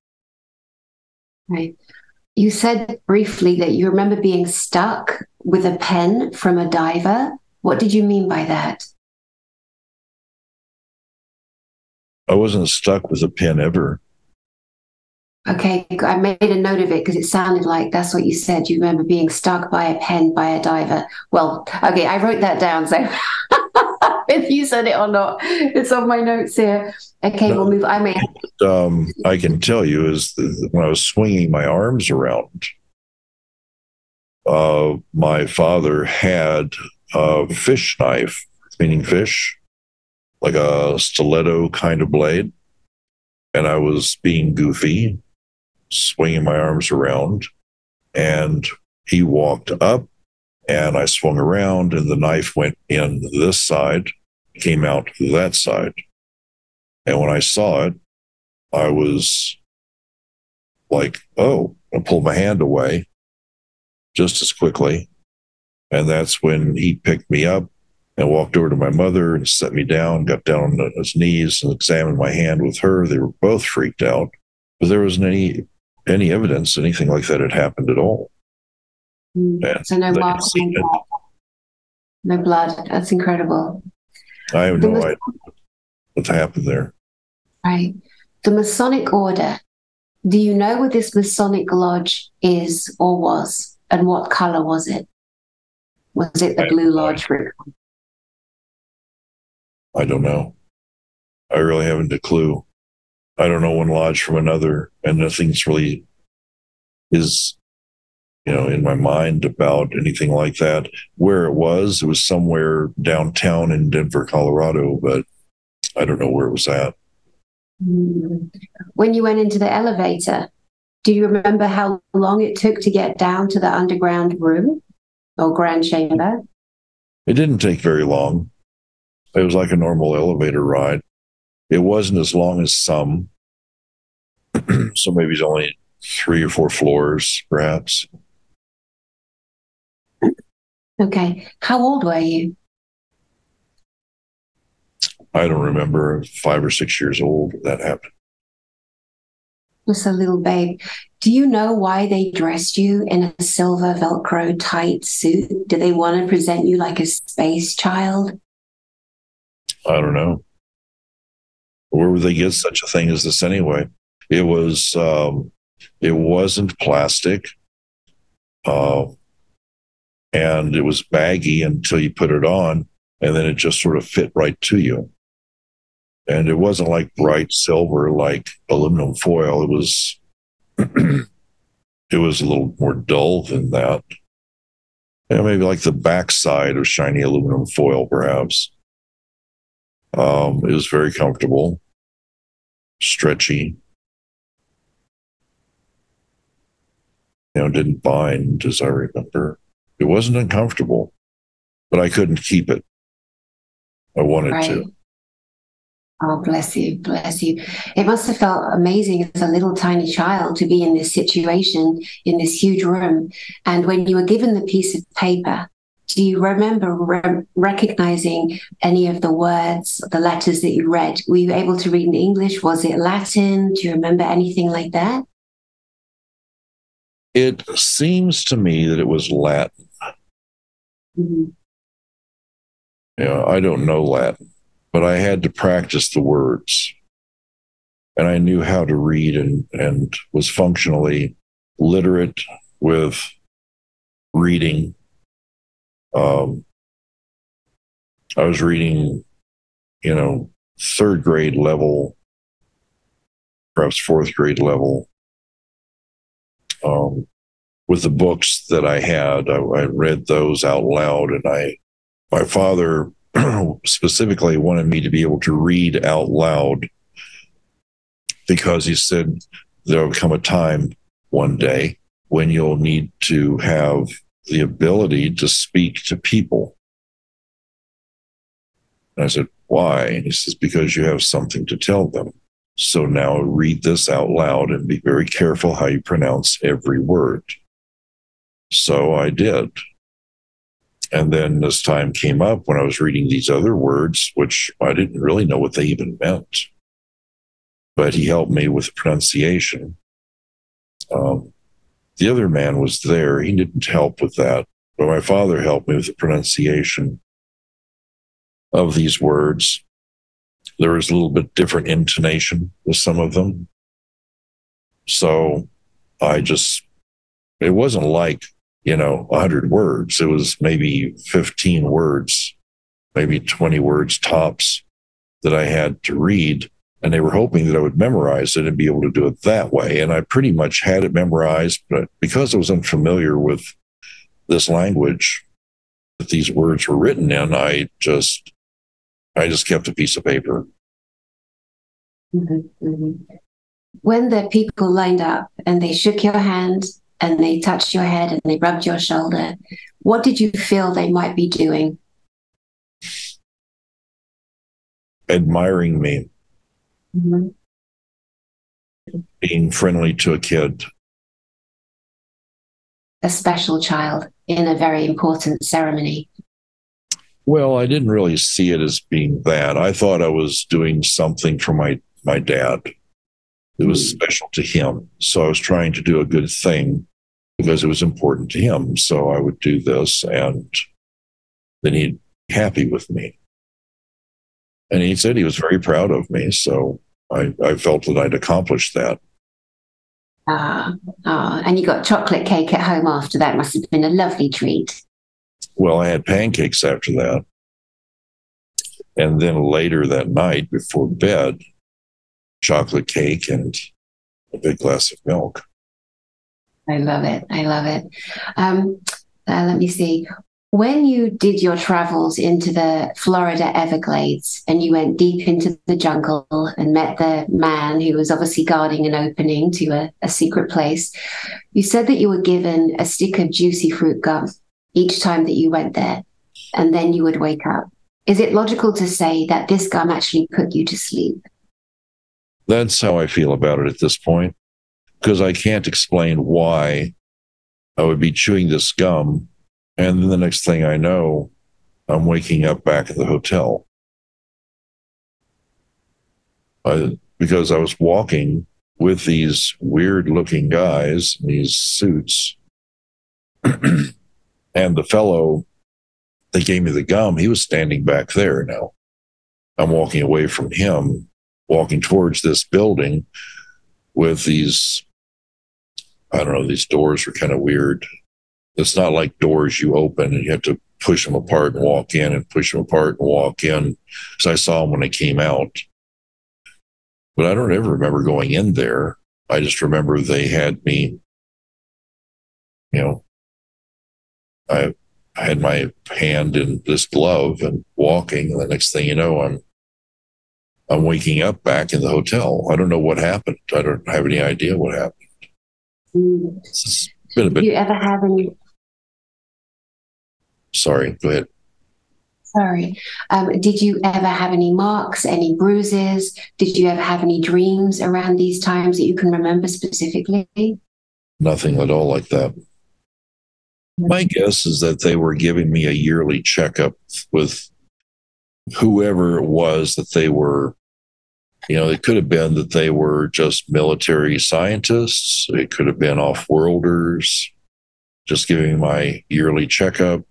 Right. You said briefly that you remember being stuck with a pen from a diver. What did you mean by that? I wasn't stuck with a pen ever. Okay, I made a note of it because it sounded like that's what you said. You remember being stuck by a pen by a diver. Well, okay, I wrote that down. So (laughs) if you said it or not, it's on my notes here. Okay, no, we'll move. I may. Um, I can tell you is when I was swinging my arms around, uh, my father had a fish knife, meaning fish, like a stiletto kind of blade. And I was being goofy, swinging my arms around. And he walked up and I swung around, and the knife went in this side, came out that side. And when I saw it, I was like, oh, I pulled my hand away just as quickly. And that's when he picked me up and walked over to my mother and set me down, got down on his knees and examined my hand with her. They were both freaked out, but there wasn't any any evidence anything like that had happened at all. Mm. So no blood, no blood. That's incredible. I have the no idea what happened there. Right. The Masonic Order. Do you know what this Masonic Lodge is or was, and what color was it? Was it the Blue Lodge? I don't know. I really haven't a clue. I don't know one lodge from another, and nothing's really is, you know, in my mind about anything like that. Where it was, it was somewhere downtown in Denver, Colorado, but I don't know where it was at. When you went into the elevator, do you remember how long it took to get down to the underground room or grand chamber? It didn't take very long. It was like a normal elevator ride. It wasn't as long as some. (clears throat) so maybe it's only three or four floors, perhaps. Okay. How old were you? I don't remember. Five or six years old that happened. Just a little babe. Do you know why they dressed you in a silver Velcro tight suit? Do they want to present you like a space child? I don't know. Where would they get such a thing as this anyway? It was, um, it wasn't plastic. Uh, and it was baggy until you put it on, and then it just sort of fit right to you. And it wasn't like bright silver like aluminum foil. It was (clears throat) it was a little more dull than that. Yeah, maybe like the backside of shiny aluminum foil, perhaps. Um, it was very comfortable, stretchy. You know, didn't bind, as I remember. It wasn't uncomfortable, but I couldn't keep it. I wanted right. to. Oh, bless you, bless you. It must have felt amazing as a little tiny child to be in this situation in this huge room. And when you were given the piece of paper, do you remember re- recognizing any of the words, the letters that you read? Were you able to read in English? Was it Latin? Do you remember anything like that? It seems to me that it was Latin. Mm-hmm. Yeah, I don't know Latin but I had to practice the words. And I knew how to read and, and was functionally literate with reading. Um, I was reading, you know, third grade level, perhaps fourth grade level. Um, with the books that I had, I, I read those out loud, and I, my father (clears throat) specifically wanted me to be able to read out loud because he said there'll come a time one day when you'll need to have the ability to speak to people. And I said, Why? And he says, Because you have something to tell them. So now read this out loud and be very careful how you pronounce every word. So I did. And then as time came up, when I was reading these other words, which I didn't really know what they even meant, but he helped me with pronunciation. Um, the other man was there. He didn't help with that, but my father helped me with the pronunciation of these words. There was a little bit different intonation with some of them. So I just, it wasn't like you know, 100 words. It was maybe 15 words, maybe 20 words tops that I had to read. And they were hoping that I would memorize it and be able to do it that way. And I pretty much had it memorized, but because I was unfamiliar with this language that these words were written in, I just, I just kept a piece of paper. Mm-hmm, mm-hmm. When the people lined up and they shook your hand and they touched your head and they rubbed your shoulder, what did you feel they might be doing? Admiring me. Mm-hmm. Being friendly to a kid. A special child in a very important ceremony. Well, I didn't really see it as being that. I thought I was doing something for my, my dad. It was hmm. special to him. So I was trying to do a good thing because it was important to him. So I would do this and then he'd be happy with me. And he said he was very proud of me. So I, I felt that I'd accomplished that. Ah, ah, and you got chocolate cake at home after that. Must have been a lovely treat. Well, I had pancakes after that. And then later that night before bed, chocolate cake and a big glass of milk. I love it. I love it. Um, uh, let me see. When you did your travels into the Florida Everglades and you went deep into the jungle and met the man who was obviously guarding an opening to a, a secret place, you said that you were given a stick of juicy fruit gum each time that you went there, and then you would wake up. Is it logical to say that this gum actually put you to sleep? That's how I feel about it at this point because I can't explain why I would be chewing this gum. And then the next thing I know, I'm waking up back at the hotel. I, because I was walking with these weird looking guys in these suits. (clears throat) and the fellow that gave me the gum, he was standing back there now. I'm walking away from him, walking towards this building with these I don't know, these doors are kind of weird. It's not like doors you open and you have to push them apart and walk in and push them apart and walk in. So I saw them when they came out. But I don't ever remember going in there. I just remember they had me, you know, I, I had my hand in this glove and walking. And the next thing you know, I'm I'm waking up back in the hotel. I don't know what happened. I don't have any idea what happened. Mm. It's been a bit. Did you ever have any? Sorry, go ahead. Sorry. Um, did you ever have any marks, any bruises? Did you ever have any dreams around these times that you can remember specifically? Nothing at all like that. My guess is that they were giving me a yearly checkup with whoever it was that they were. You know, it could have been that they were just military scientists. It could have been off worlders, just giving my yearly checkup.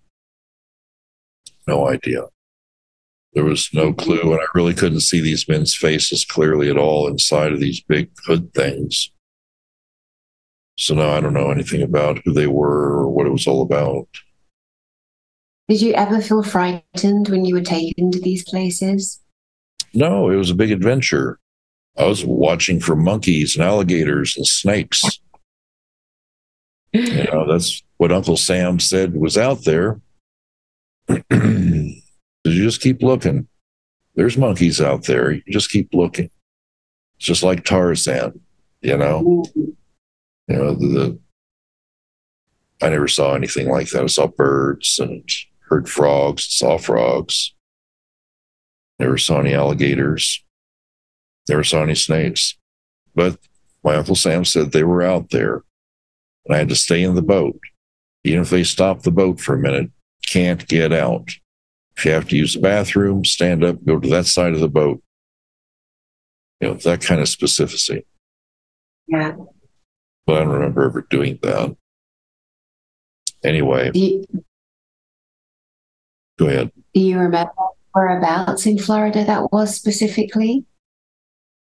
No idea. There was no clue, and I really couldn't see these men's faces clearly at all inside of these big hood things. So, now I don't know anything about who they were or what it was all about. Did you ever feel frightened when you were taken to these places? No, it was a big adventure. I was watching for monkeys and alligators and snakes. You know, that's what Uncle Sam said was out there. You just keep looking. There's monkeys out there. You just keep looking. It's just like Tarzan, you know. You know, the, the I never saw anything like that. I saw birds and heard frogs, saw frogs. Never saw any alligators. Never saw any snakes. But my Uncle Sam said they were out there. And I had to stay in the boat. Even if they stopped the boat for a minute, can't get out. If you have to use the bathroom, stand up, go to that side of the boat. You know, that kind of specificity. Yeah. But I don't remember ever doing that. Anyway, Do you, go ahead. do you remember whereabouts in Florida that was specifically?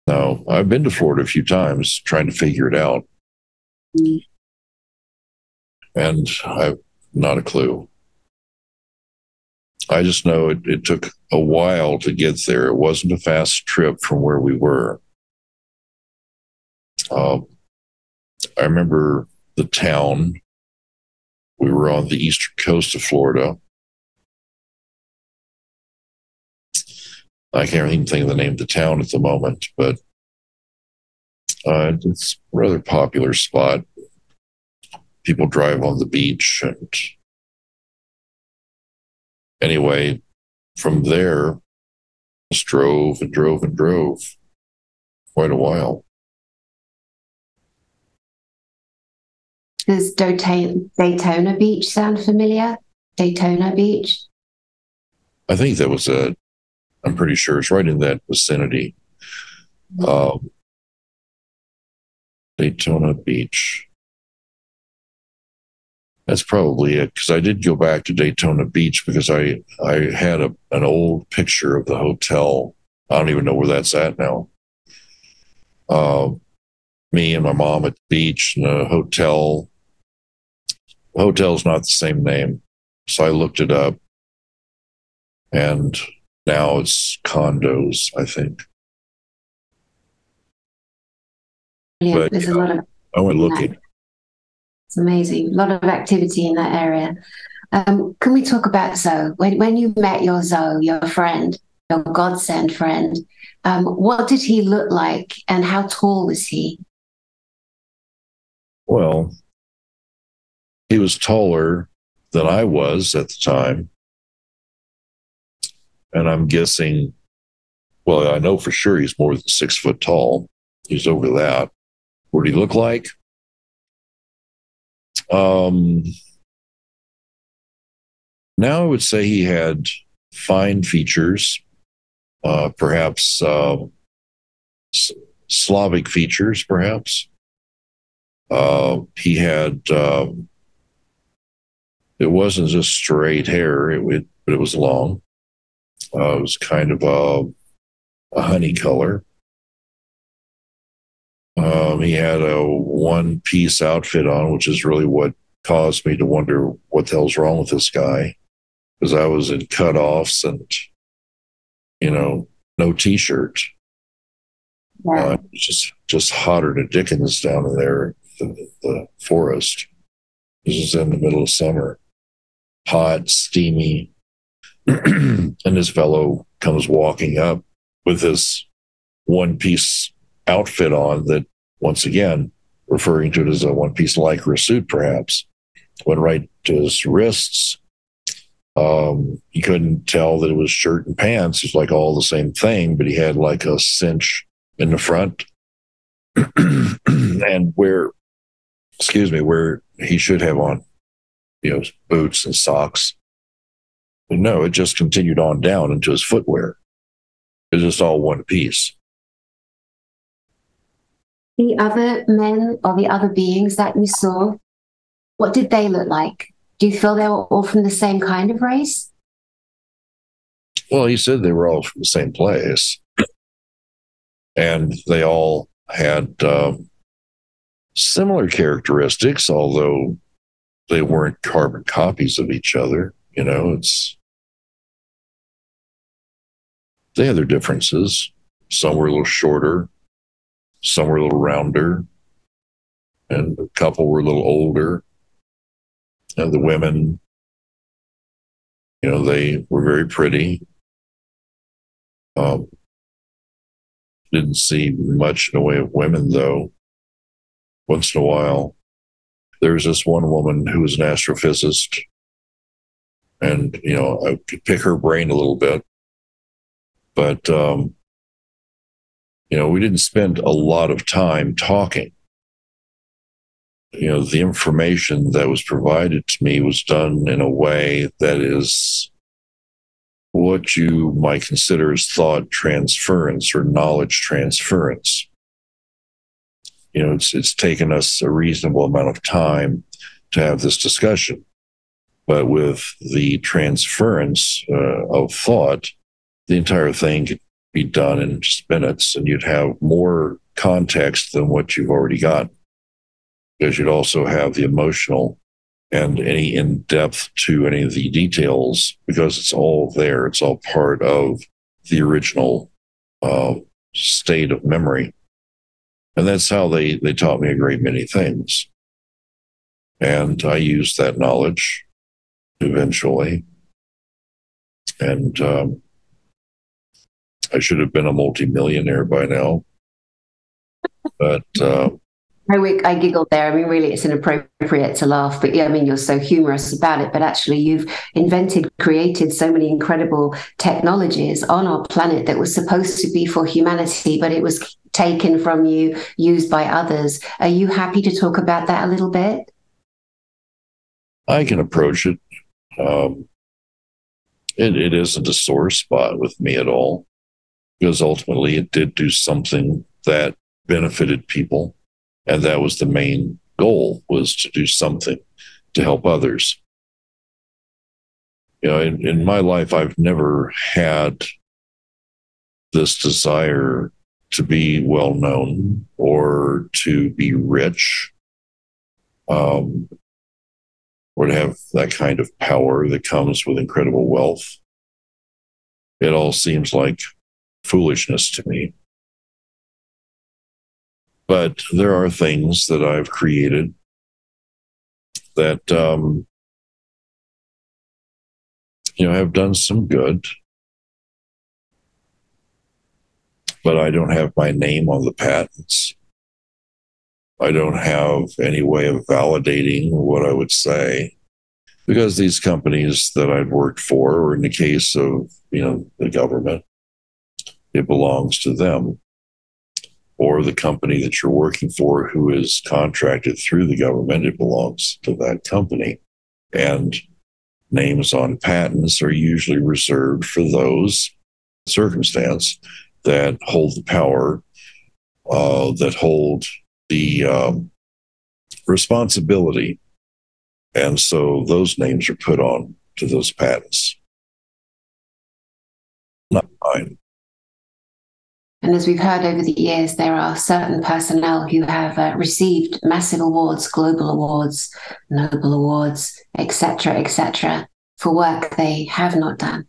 No, I've been to Florida a few times trying to figure it out. Mm. And I've not a clue. I just know it, it took a while to get there. It wasn't a fast trip from where we were. Um, I remember the town. We were on the eastern coast of Florida. I can't even think of the name of the town at the moment, but uh, it's a rather popular spot. People drive on the beach, and anyway, from there, just drove and drove and drove quite a while. Does Dota- Daytona Beach sound familiar? Daytona Beach? I think that was a. I'm pretty sure it's right in that vicinity. Um, Daytona Beach. That's probably it because I did go back to Daytona Beach because I I had a, an old picture of the hotel. I don't even know where that's at now. Uh, me and my mom at the beach in a hotel. The hotel's not the same name, so I looked it up, and now it's condos. I think. Brilliant. But, There's a lot of I went looking. It's amazing. A lot of activity in that area. Um, can we talk about Zoe? When, when you met your Zoe, your friend, your godsend friend, um, what did he look like and how tall was he? Well, he was taller than I was at the time. And I'm guessing, well, I know for sure he's more than six foot tall. He's over that. What did he look like? Um, now I would say he had fine features, uh, perhaps uh, S- Slavic features, perhaps. Uh, he had, um, it wasn't just straight hair, it would, but it was long. Uh, it was kind of a, a honey color. Um, he had a one piece outfit on, which is really what caused me to wonder what the hell's wrong with this guy. Because I was in cutoffs and, you know, no t shirt. Yeah. Uh, just just hotter than Dickens down in there, the, the forest. This is in the middle of summer, hot, steamy, (clears throat) and this fellow comes walking up with this one piece outfit on that, once again, referring to it as a one piece lycra suit, perhaps, went right to his wrists. Um, you couldn't tell that it was shirt and pants. It's like all the same thing, but he had like a cinch in the front. (clears throat) and where, excuse me, where he should have on, you know, boots and socks. But no, it just continued on down into his footwear. It's just all one piece. The other men or the other beings that you saw, what did they look like? Do you feel they were all from the same kind of race? Well, he said they were all from the same place. And they all had um, similar characteristics, although they weren't carbon copies of each other. You know, it's they had their differences. Some were a little shorter, some were a little rounder, and a couple were a little older. And the women, you know, they were very pretty. Um, didn't see much in the way of women, though. Once in a while, there was this one woman who was an astrophysicist, and you know, I could pick her brain a little bit, but um, you know, we didn't spend a lot of time talking. You know, the information that was provided to me was done in a way that is what you might consider as thought transference or knowledge transference. You know, it's it's taken us a reasonable amount of time to have this discussion, but with the transference uh, of thought, the entire thing be done in just minutes, and you'd have more context than what you've already got, because you'd also have the emotional and any in depth to any of the details because it's all there. It's all part of the original uh, state of memory. And that's how they, they taught me a great many things. And I used that knowledge eventually. And um, I should have been a multimillionaire by now. But uh, I, I giggled there. I mean, really, it's inappropriate to laugh, but yeah, I mean, you're so humorous about it. But actually, you've invented, created so many incredible technologies on our planet that was supposed to be for humanity, but it was taken from you, used by others. Are you happy to talk about that a little bit? I can approach it. Um, it, it isn't a sore spot with me at all because ultimately it did do something that benefited people. And that was the main goal was to do something to help others. You know in, in my life i've never had this desire to be well known or to be rich um, or to have that kind of power that comes with incredible wealth. It all seems like foolishness to me but there are things that I've created that, um, you know, have done some good. But I don't have my name on the patents. I don't have any way of validating what I would say because these companies that I'd worked for, or in the case of, you know, the government, it belongs to them or the company that you're working for who is contracted through the government, it belongs to that company. And names on patents are usually reserved for those circumstance that hold the power, uh, that hold the um, responsibility. And so those names are put on to those patents. Not mine. And as we've heard over the years, there are certain personnel who have uh, received massive awards, global awards, Nobel awards, etc., etc., for work they have not done.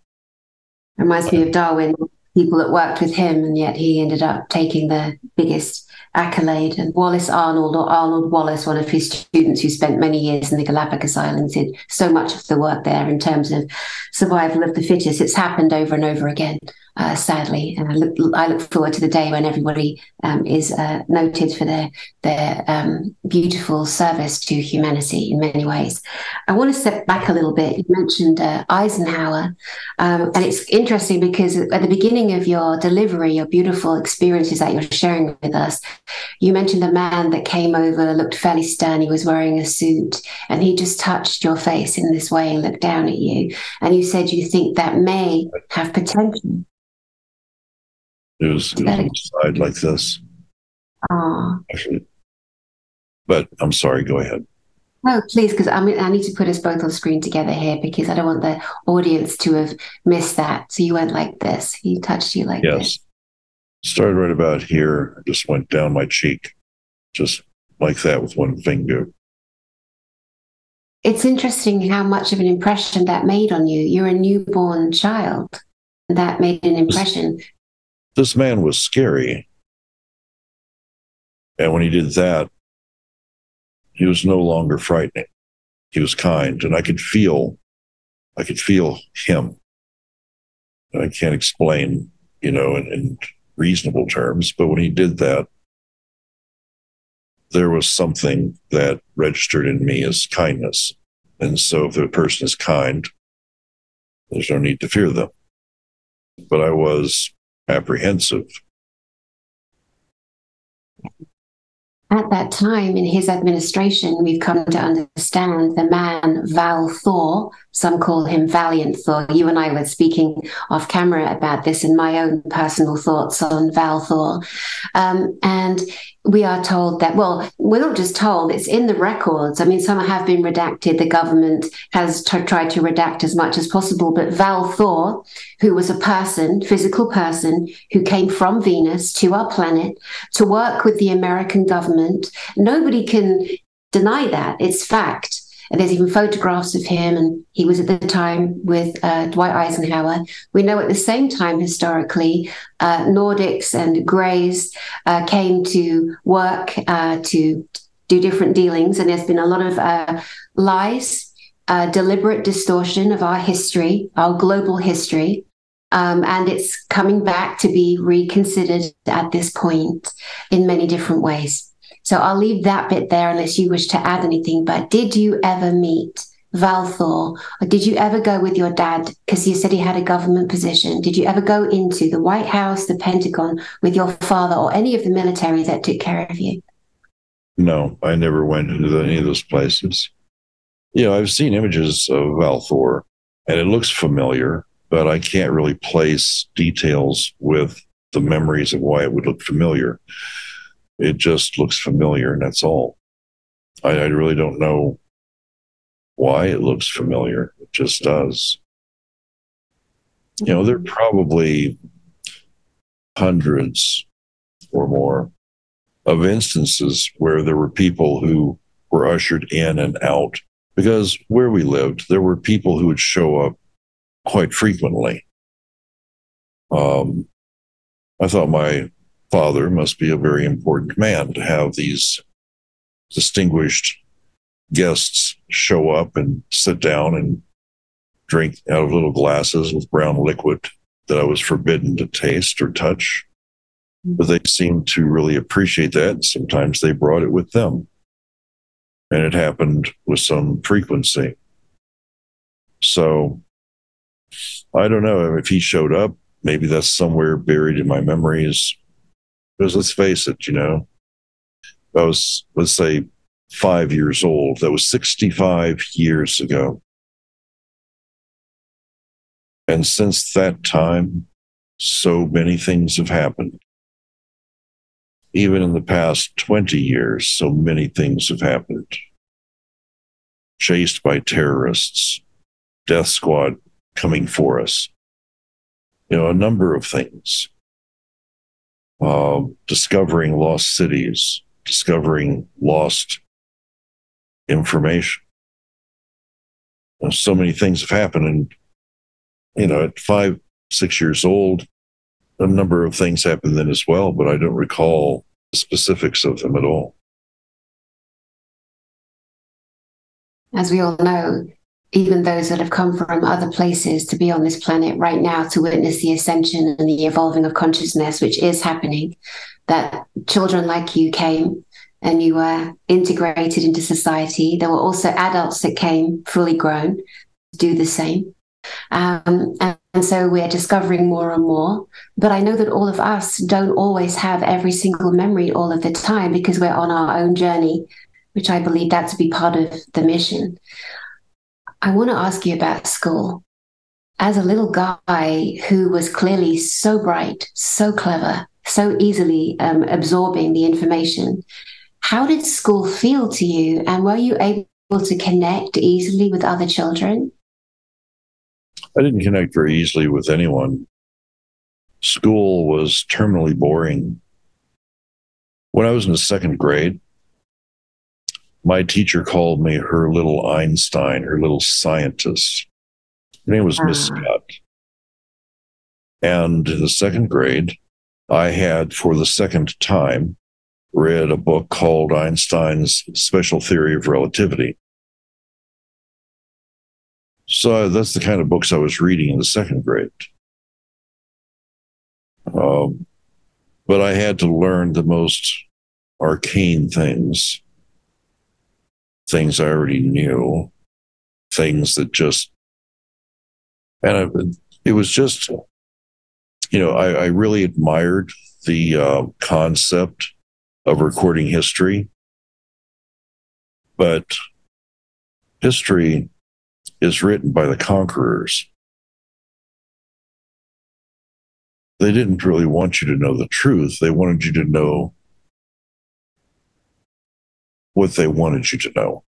Reminds me of Darwin people that worked with him, and yet he ended up taking the biggest accolade. And Wallace Arnold, or Arnold Wallace, one of his students who spent many years in the Galapagos Islands, did so much of the work there in terms of survival of the fittest. It's happened over and over again uh, sadly. And I look, I look forward to the day when everybody um, is uh, noted for their their um, beautiful service to humanity in many ways. I want to step back a little bit. You mentioned uh, Eisenhower, um, and it's interesting because at the beginning of your delivery, your beautiful experiences that you're sharing with us, you mentioned the man that came over, looked fairly stern. He was wearing a suit, and he just touched your face in this way and looked down at you. And you said you think that may have potential it was, it was on the side like this. Actually. But I'm sorry, go ahead. No, please, because I mean, I need to put us both on screen together here because I don't want the audience to have missed that. So you went like this. He touched you like this. yes. this. Started right about here. Just went down my cheek, just like that with one finger. It's interesting how much of an impression that made on you. You're a newborn child. That made an impression. This man was scary. And when he did that, he was no longer frightening. He was kind, and I could feel, I could feel him. I can't explain, you know, in, in reasonable terms, but when he did that, there was something that registered in me as kindness. And so if a person is kind, there's no need to fear them. But I was apprehensive. At that time in his administration, we've come to understand the man Val Thor, some call him Valiant Thor. You and I were speaking off camera about this in my own personal thoughts on Val Thor. Um, and we are told that, well, we're not just told, it's in the records. I mean, some have been redacted. The government has t- tried to redact as much as possible. But Val Thor, who was a person, physical person, who came from Venus to our planet to work with the American government, nobody can deny that. It's fact. And there's even photographs of him, and he was at the time with uh, Dwight Eisenhower. We know at the same time, historically, uh, Nordics and Greys uh, came to work uh, to do different dealings, and there's been a lot of uh, lies, uh, deliberate distortion of our history, our global history. Um, and it's coming back to be reconsidered at this point in many different ways. So I'll leave that bit there unless you wish to add anything. But did you ever meet Val Thor? Or did you ever go with your dad? Because you said he had a government position. Did you ever go into the White House, the Pentagon with your father or any of the military that took care of you? No, I never went into any of those places. You know, I've seen images of Val Thor and it looks familiar, but I can't really place details with the memories of why it would look familiar. It just looks familiar, and that's all. I, I really don't know why it looks familiar. It just does. You know, there are probably hundreds or more of instances where there were people who were ushered in and out because where we lived, there were people who would show up quite frequently. Um, I thought my father must be a very important man to have these distinguished guests show up and sit down and drink out of little glasses with brown liquid that I was forbidden to taste or touch. But they seemed to really appreciate that. Sometimes they brought it with them. And it happened with some frequency. So I don't know if he showed up. Maybe that's somewhere buried in my memories because let's face it, you know, I was, let's say, five years old. That was 65 years ago. And since that time, so many things have happened. Even in the past 20 years, so many things have happened. Chased by terrorists, death squad coming for us. You know, a number of things uh, discovering lost cities, discovering lost information. Know, so many things have happened. And, you know, at five, six years old, a number of things happened then as well, but I don't recall the specifics of them at all. As we all know, even those that have come from other places to be on this planet right now to witness the ascension and the evolving of consciousness, which is happening, that children like you came and you were integrated into society. There were also adults that came fully grown to do the same. Um, and, and so we're discovering more and more. But I know that all of us don't always have every single memory all of the time because we're on our own journey, which I believe that to be part of the mission. I want to ask you about school. As a little guy who was clearly so bright, so clever, so easily um, absorbing the information, how did school feel to you? And were you able to connect easily with other children? I didn't connect very easily with anyone. School was terminally boring. When I was in the second grade, my teacher called me her little Einstein, her little scientist. Her name was Miss uh-huh. Scott. And in the second grade, I had, for the second time, read a book called Einstein's Special Theory of Relativity. So that's the kind of books I was reading in the second grade. Um, but I had to learn the most arcane things, things I already knew, things that just, and I, it was just, you know, I, I really admired the uh, concept of recording history. But history is written by the conquerors. They didn't really want you to know the truth. They wanted you to know what they wanted you to know.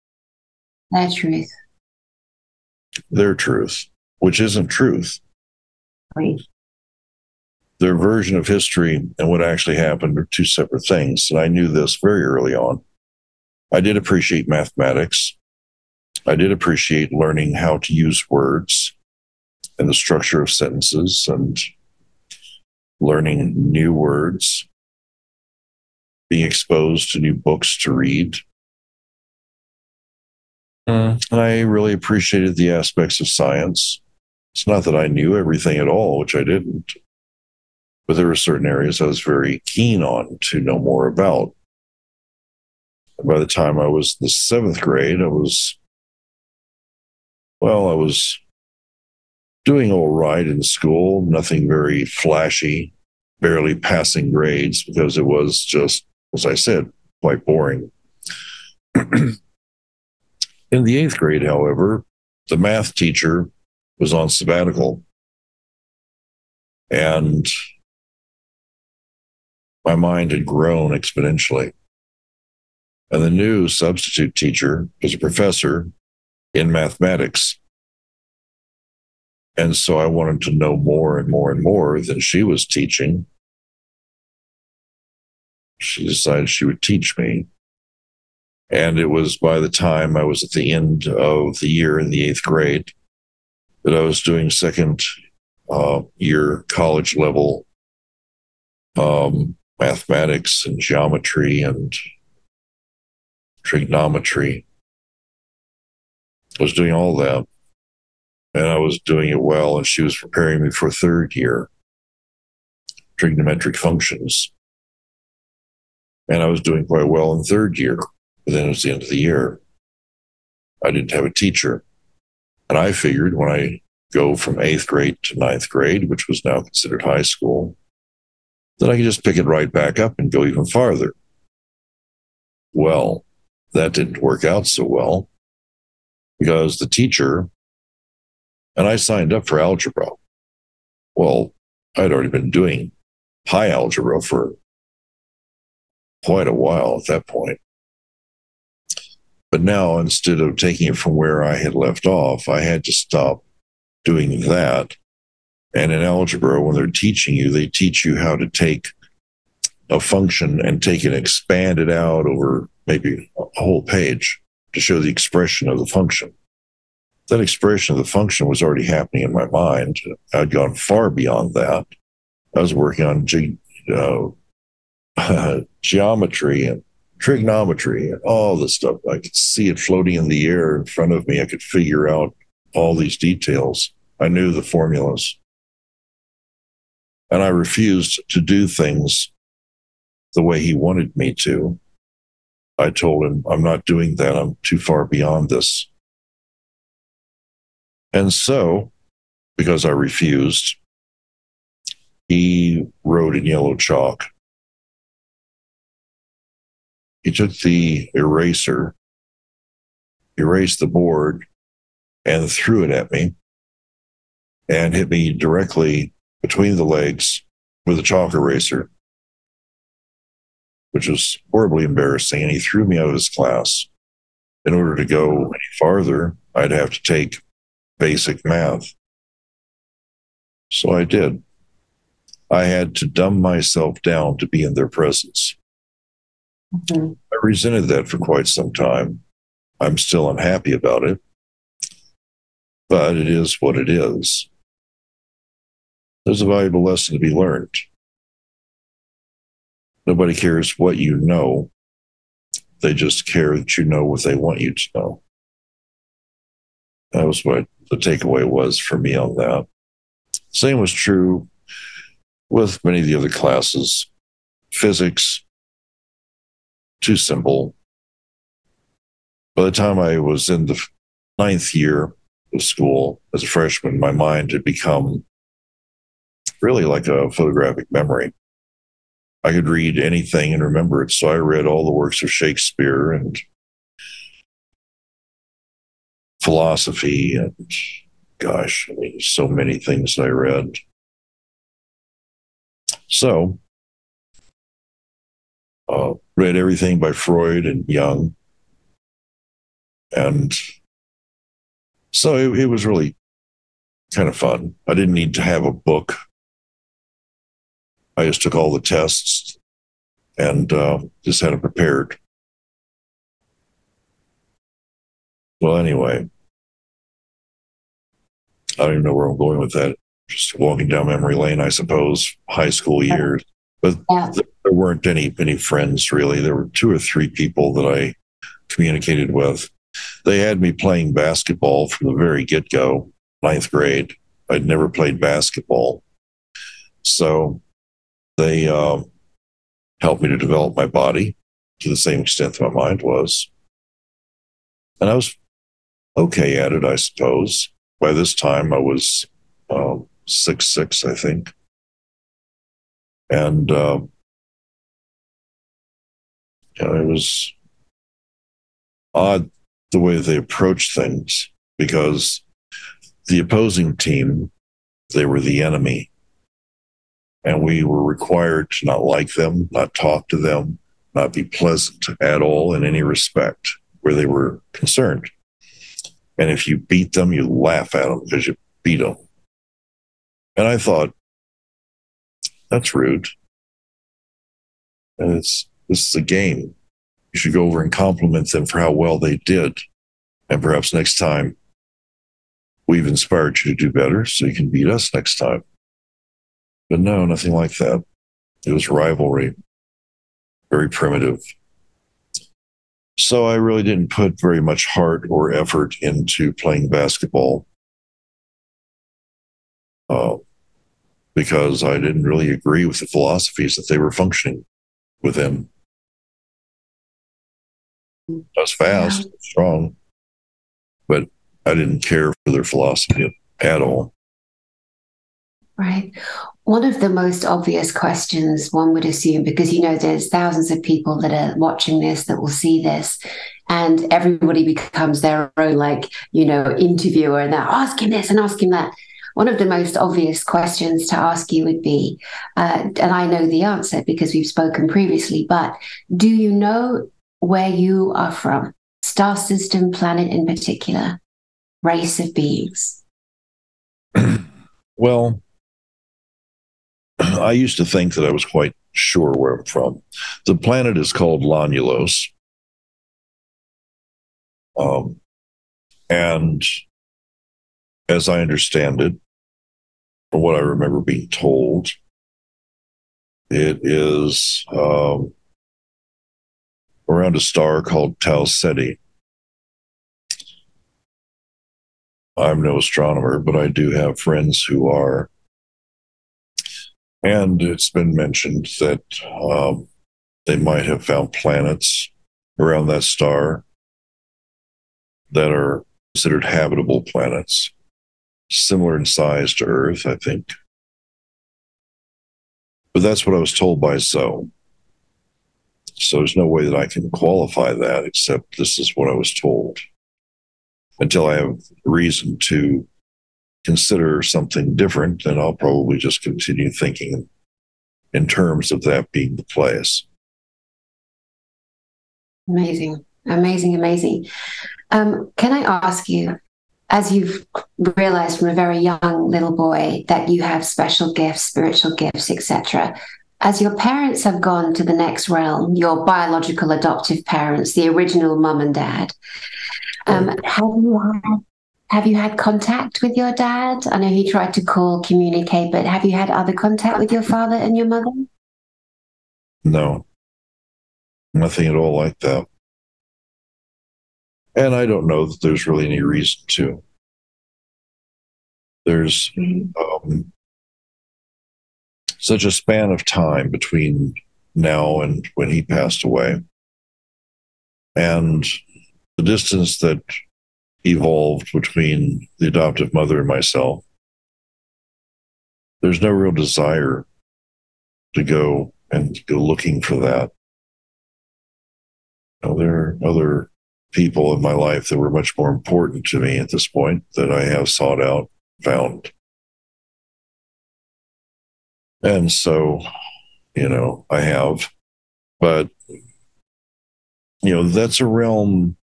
Their truth. Their truth, which isn't truth. Right their version of history and what actually happened are two separate things. And I knew this very early on. I did appreciate mathematics. I did appreciate learning how to use words and the structure of sentences and learning new words, being exposed to new books to read. Mm. And I really appreciated the aspects of science. It's not that I knew everything at all, which I didn't but there were certain areas I was very keen on to know more about. By the time I was the seventh grade, I was, well, I was doing all right in school, nothing very flashy, barely passing grades because it was just, as I said, quite boring. (clears throat) in the eighth grade, however, the math teacher was on sabbatical. And my mind had grown exponentially. And the new substitute teacher was a professor in mathematics. And so I wanted to know more and more and more than she was teaching. She decided she would teach me. And it was by the time I was at the end of the year in the eighth grade that I was doing second uh, year college level um, mathematics and geometry and trigonometry. I was doing all that. And I was doing it well. And she was preparing me for third year trigonometric functions. And I was doing quite well in third year. But then it was the end of the year. I didn't have a teacher. And I figured when I go from eighth grade to ninth grade, which was now considered high school, then I could just pick it right back up and go even farther. Well, that didn't work out so well because the teacher, and I signed up for algebra. Well, I'd already been doing high algebra for quite a while at that point. But now, instead of taking it from where I had left off, I had to stop doing that and in algebra, when they're teaching you, they teach you how to take a function and take it and expand it out over maybe a whole page to show the expression of the function. That expression of the function was already happening in my mind. I'd gone far beyond that. I was working on ge- uh, (laughs) geometry and trigonometry and all this stuff. I could see it floating in the air in front of me. I could figure out all these details. I knew the formulas. And I refused to do things the way he wanted me to. I told him, I'm not doing that. I'm too far beyond this. And so, because I refused, he wrote in yellow chalk. He took the eraser, erased the board, and threw it at me and hit me directly between the legs with a chalk eraser, which was horribly embarrassing. And he threw me out of his class. In order to go any farther, I'd have to take basic math. So I did. I had to dumb myself down to be in their presence. Mm-hmm. I resented that for quite some time. I'm still unhappy about it, but it is what it is there's a valuable lesson to be learned. Nobody cares what you know. They just care that you know what they want you to know. That was what the takeaway was for me on that. Same was true with many of the other classes. Physics, too simple. By the time I was in the ninth year of school as a freshman, my mind had become really like a photographic memory. I could read anything and remember it. So I read all the works of Shakespeare and philosophy and gosh, I mean, so many things I read. So, uh, read everything by Freud and Jung. And so it, it was really kind of fun. I didn't need to have a book I just took all the tests and uh, just had it prepared. Well, anyway, I don't even know where I'm going with that. Just walking down memory lane, I suppose, high school years. But yeah. there weren't any any friends really. There were two or three people that I communicated with. They had me playing basketball from the very get go, ninth grade. I'd never played basketball. So they um, helped me to develop my body to the same extent that my mind was. And I was okay at it, I suppose. By this time, I was um, six six, I think, and uh, it was odd the way they approached things because the opposing team they were the enemy and we were required to not like them, not talk to them, not be pleasant at all in any respect where they were concerned. And if you beat them, you laugh at them because you beat them. And I thought, that's rude. And it's this is a game. You should go over and compliment them for how well they did. And perhaps next time we've inspired you to do better so you can beat us next time. But no, nothing like that. It was rivalry, very primitive. So I really didn't put very much heart or effort into playing basketball uh, because I didn't really agree with the philosophies that they were functioning within. I was fast, yeah. strong, but I didn't care for their philosophy at all. Right. One of the most obvious questions one would assume, because you know there's thousands of people that are watching this that will see this, and everybody becomes their own, like, you know, interviewer and they're asking this and asking that. One of the most obvious questions to ask you would be, uh, and I know the answer because we've spoken previously, but do you know where you are from? Star system, planet in particular, race of beings? (clears throat) well, (clears throat) I used to think that I was quite sure where I'm from. The planet is called Lonulos. Um, and as I understand it, from what I remember being told, It is um, around a star called Tau Ceti. I'm no astronomer, but I do have friends who are. And it's been mentioned that um, they might have found planets around that star that are considered habitable planets, similar in size to Earth, I think. But that's what I was told by Zoe. So there's no way that I can qualify that except this is what I was told until I have reason to consider something different, then I'll probably just continue thinking in terms of that being the place. Amazing, amazing, amazing. Um, can I ask you, as you've realized from a very young little boy that you have special gifts, spiritual gifts, etc., as your parents have gone to the next realm, your biological adoptive parents, the original mum and dad, um, have you had have you had contact with your dad? I know he tried to call, communicate, but have you had other contact with your father and your mother? No, nothing at all like that. And I don't know that there's really any reason to. There's mm-hmm. um, such a span of time between now and when he passed away. And the distance that evolved between the adoptive mother and myself, there's no real desire to go and go looking for that. You know, there are other people in my life that were much more important to me at this point that I have sought out, found. And so, you know, I have, but, you know, that's a realm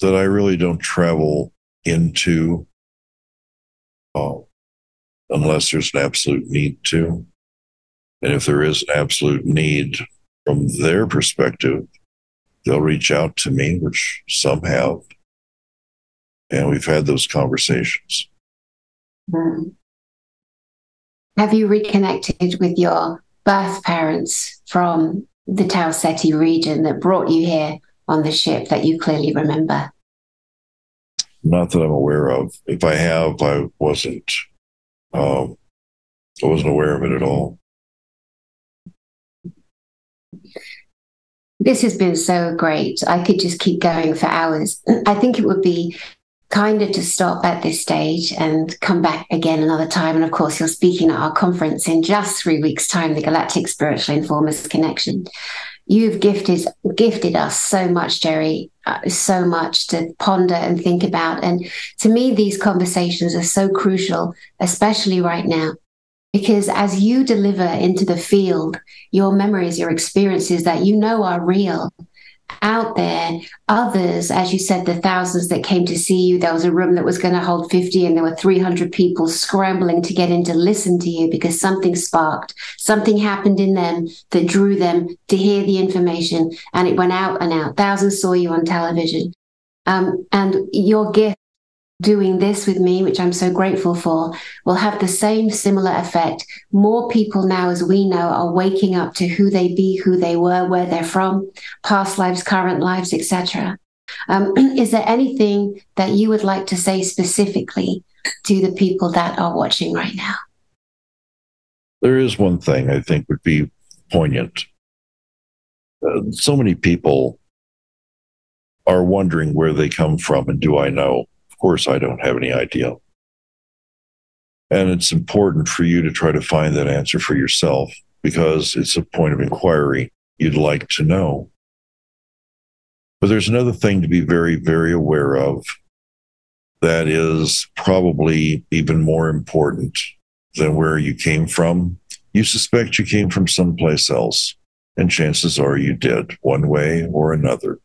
that I really don't travel into uh, unless there's an absolute need to. And if there is an absolute need from their perspective, they'll reach out to me, which some have. And we've had those conversations. Mm. Have you reconnected with your birth parents from the Tau Ceti region that brought you here on the ship that you clearly remember? Not that I'm aware of. If I have, I wasn't. Um, I wasn't aware of it at all. This has been so great. I could just keep going for hours. I think it would be kinder to stop at this stage and come back again another time. And of course, you're speaking at our conference in just three weeks' time, the Galactic Spiritual Informers Connection you've gifted gifted us so much jerry uh, so much to ponder and think about and to me these conversations are so crucial especially right now because as you deliver into the field your memories your experiences that you know are real out there. Others, as you said, the thousands that came to see you, there was a room that was going to hold 50 and there were 300 people scrambling to get in to listen to you because something sparked, something happened in them that drew them to hear the information and it went out and out. Thousands saw you on television. Um, and your gift doing this with me, which I'm so grateful for, will have the same similar effect. More people now, as we know, are waking up to who they be, who they were, where they're from, past lives, current lives, etc. Um, (clears throat) is there anything that you would like to say specifically to the people that are watching right now? There is one thing I think would be poignant. Uh, so many people are wondering where they come from and do I know? Course, I don't have any idea. And it's important for you to try to find that answer for yourself because it's a point of inquiry you'd like to know. But there's another thing to be very, very aware of that is probably even more important than where you came from. You suspect you came from someplace else, and chances are you did, one way or another.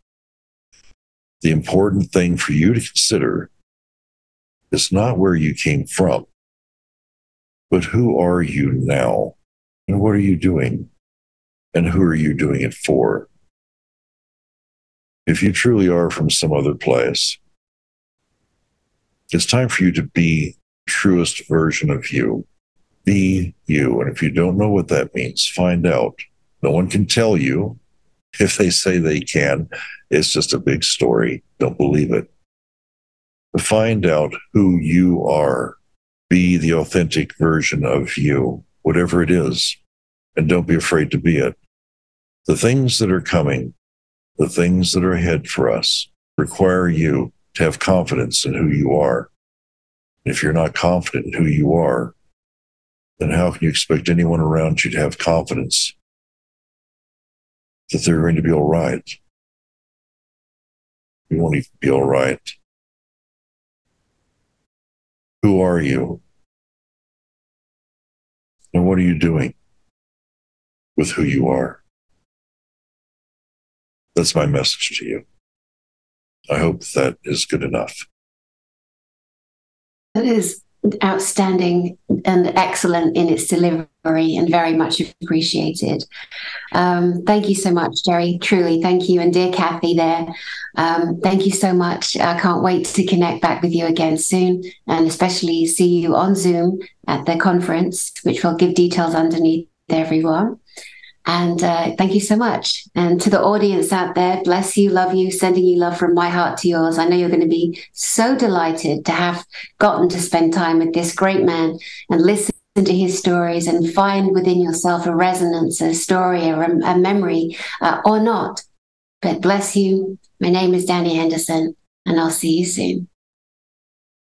The important thing for you to consider it's not where you came from, but who are you now? And what are you doing? And who are you doing it for? If you truly are from some other place, it's time for you to be truest version of you. Be you. And if you don't know what that means, find out. No one can tell you. If they say they can, it's just a big story. Don't believe it. Find out who you are. Be the authentic version of you, whatever it is. And don't be afraid to be it. The things that are coming, the things that are ahead for us, require you to have confidence in who you are. If you're not confident in who you are, then how can you expect anyone around you to have confidence that they're going to be all right? You won't even be all right. Who are you? And what are you doing with who you are? That's my message to you. I hope that is good enough. It is outstanding and excellent in its delivery and very much appreciated. Um, thank you so much, Jerry. Truly, thank you. And dear Kathy, there, um, thank you so much. I can't wait to connect back with you again soon and especially see you on Zoom at the conference, which will give details underneath everyone. And uh, thank you so much. And to the audience out there, bless you, love you, sending you love from my heart to yours. I know you're going to be so delighted to have gotten to spend time with this great man and listen to his stories and find within yourself a resonance, a story, a, a memory, uh, or not. But bless you. My name is Danny Henderson, and I'll see you soon.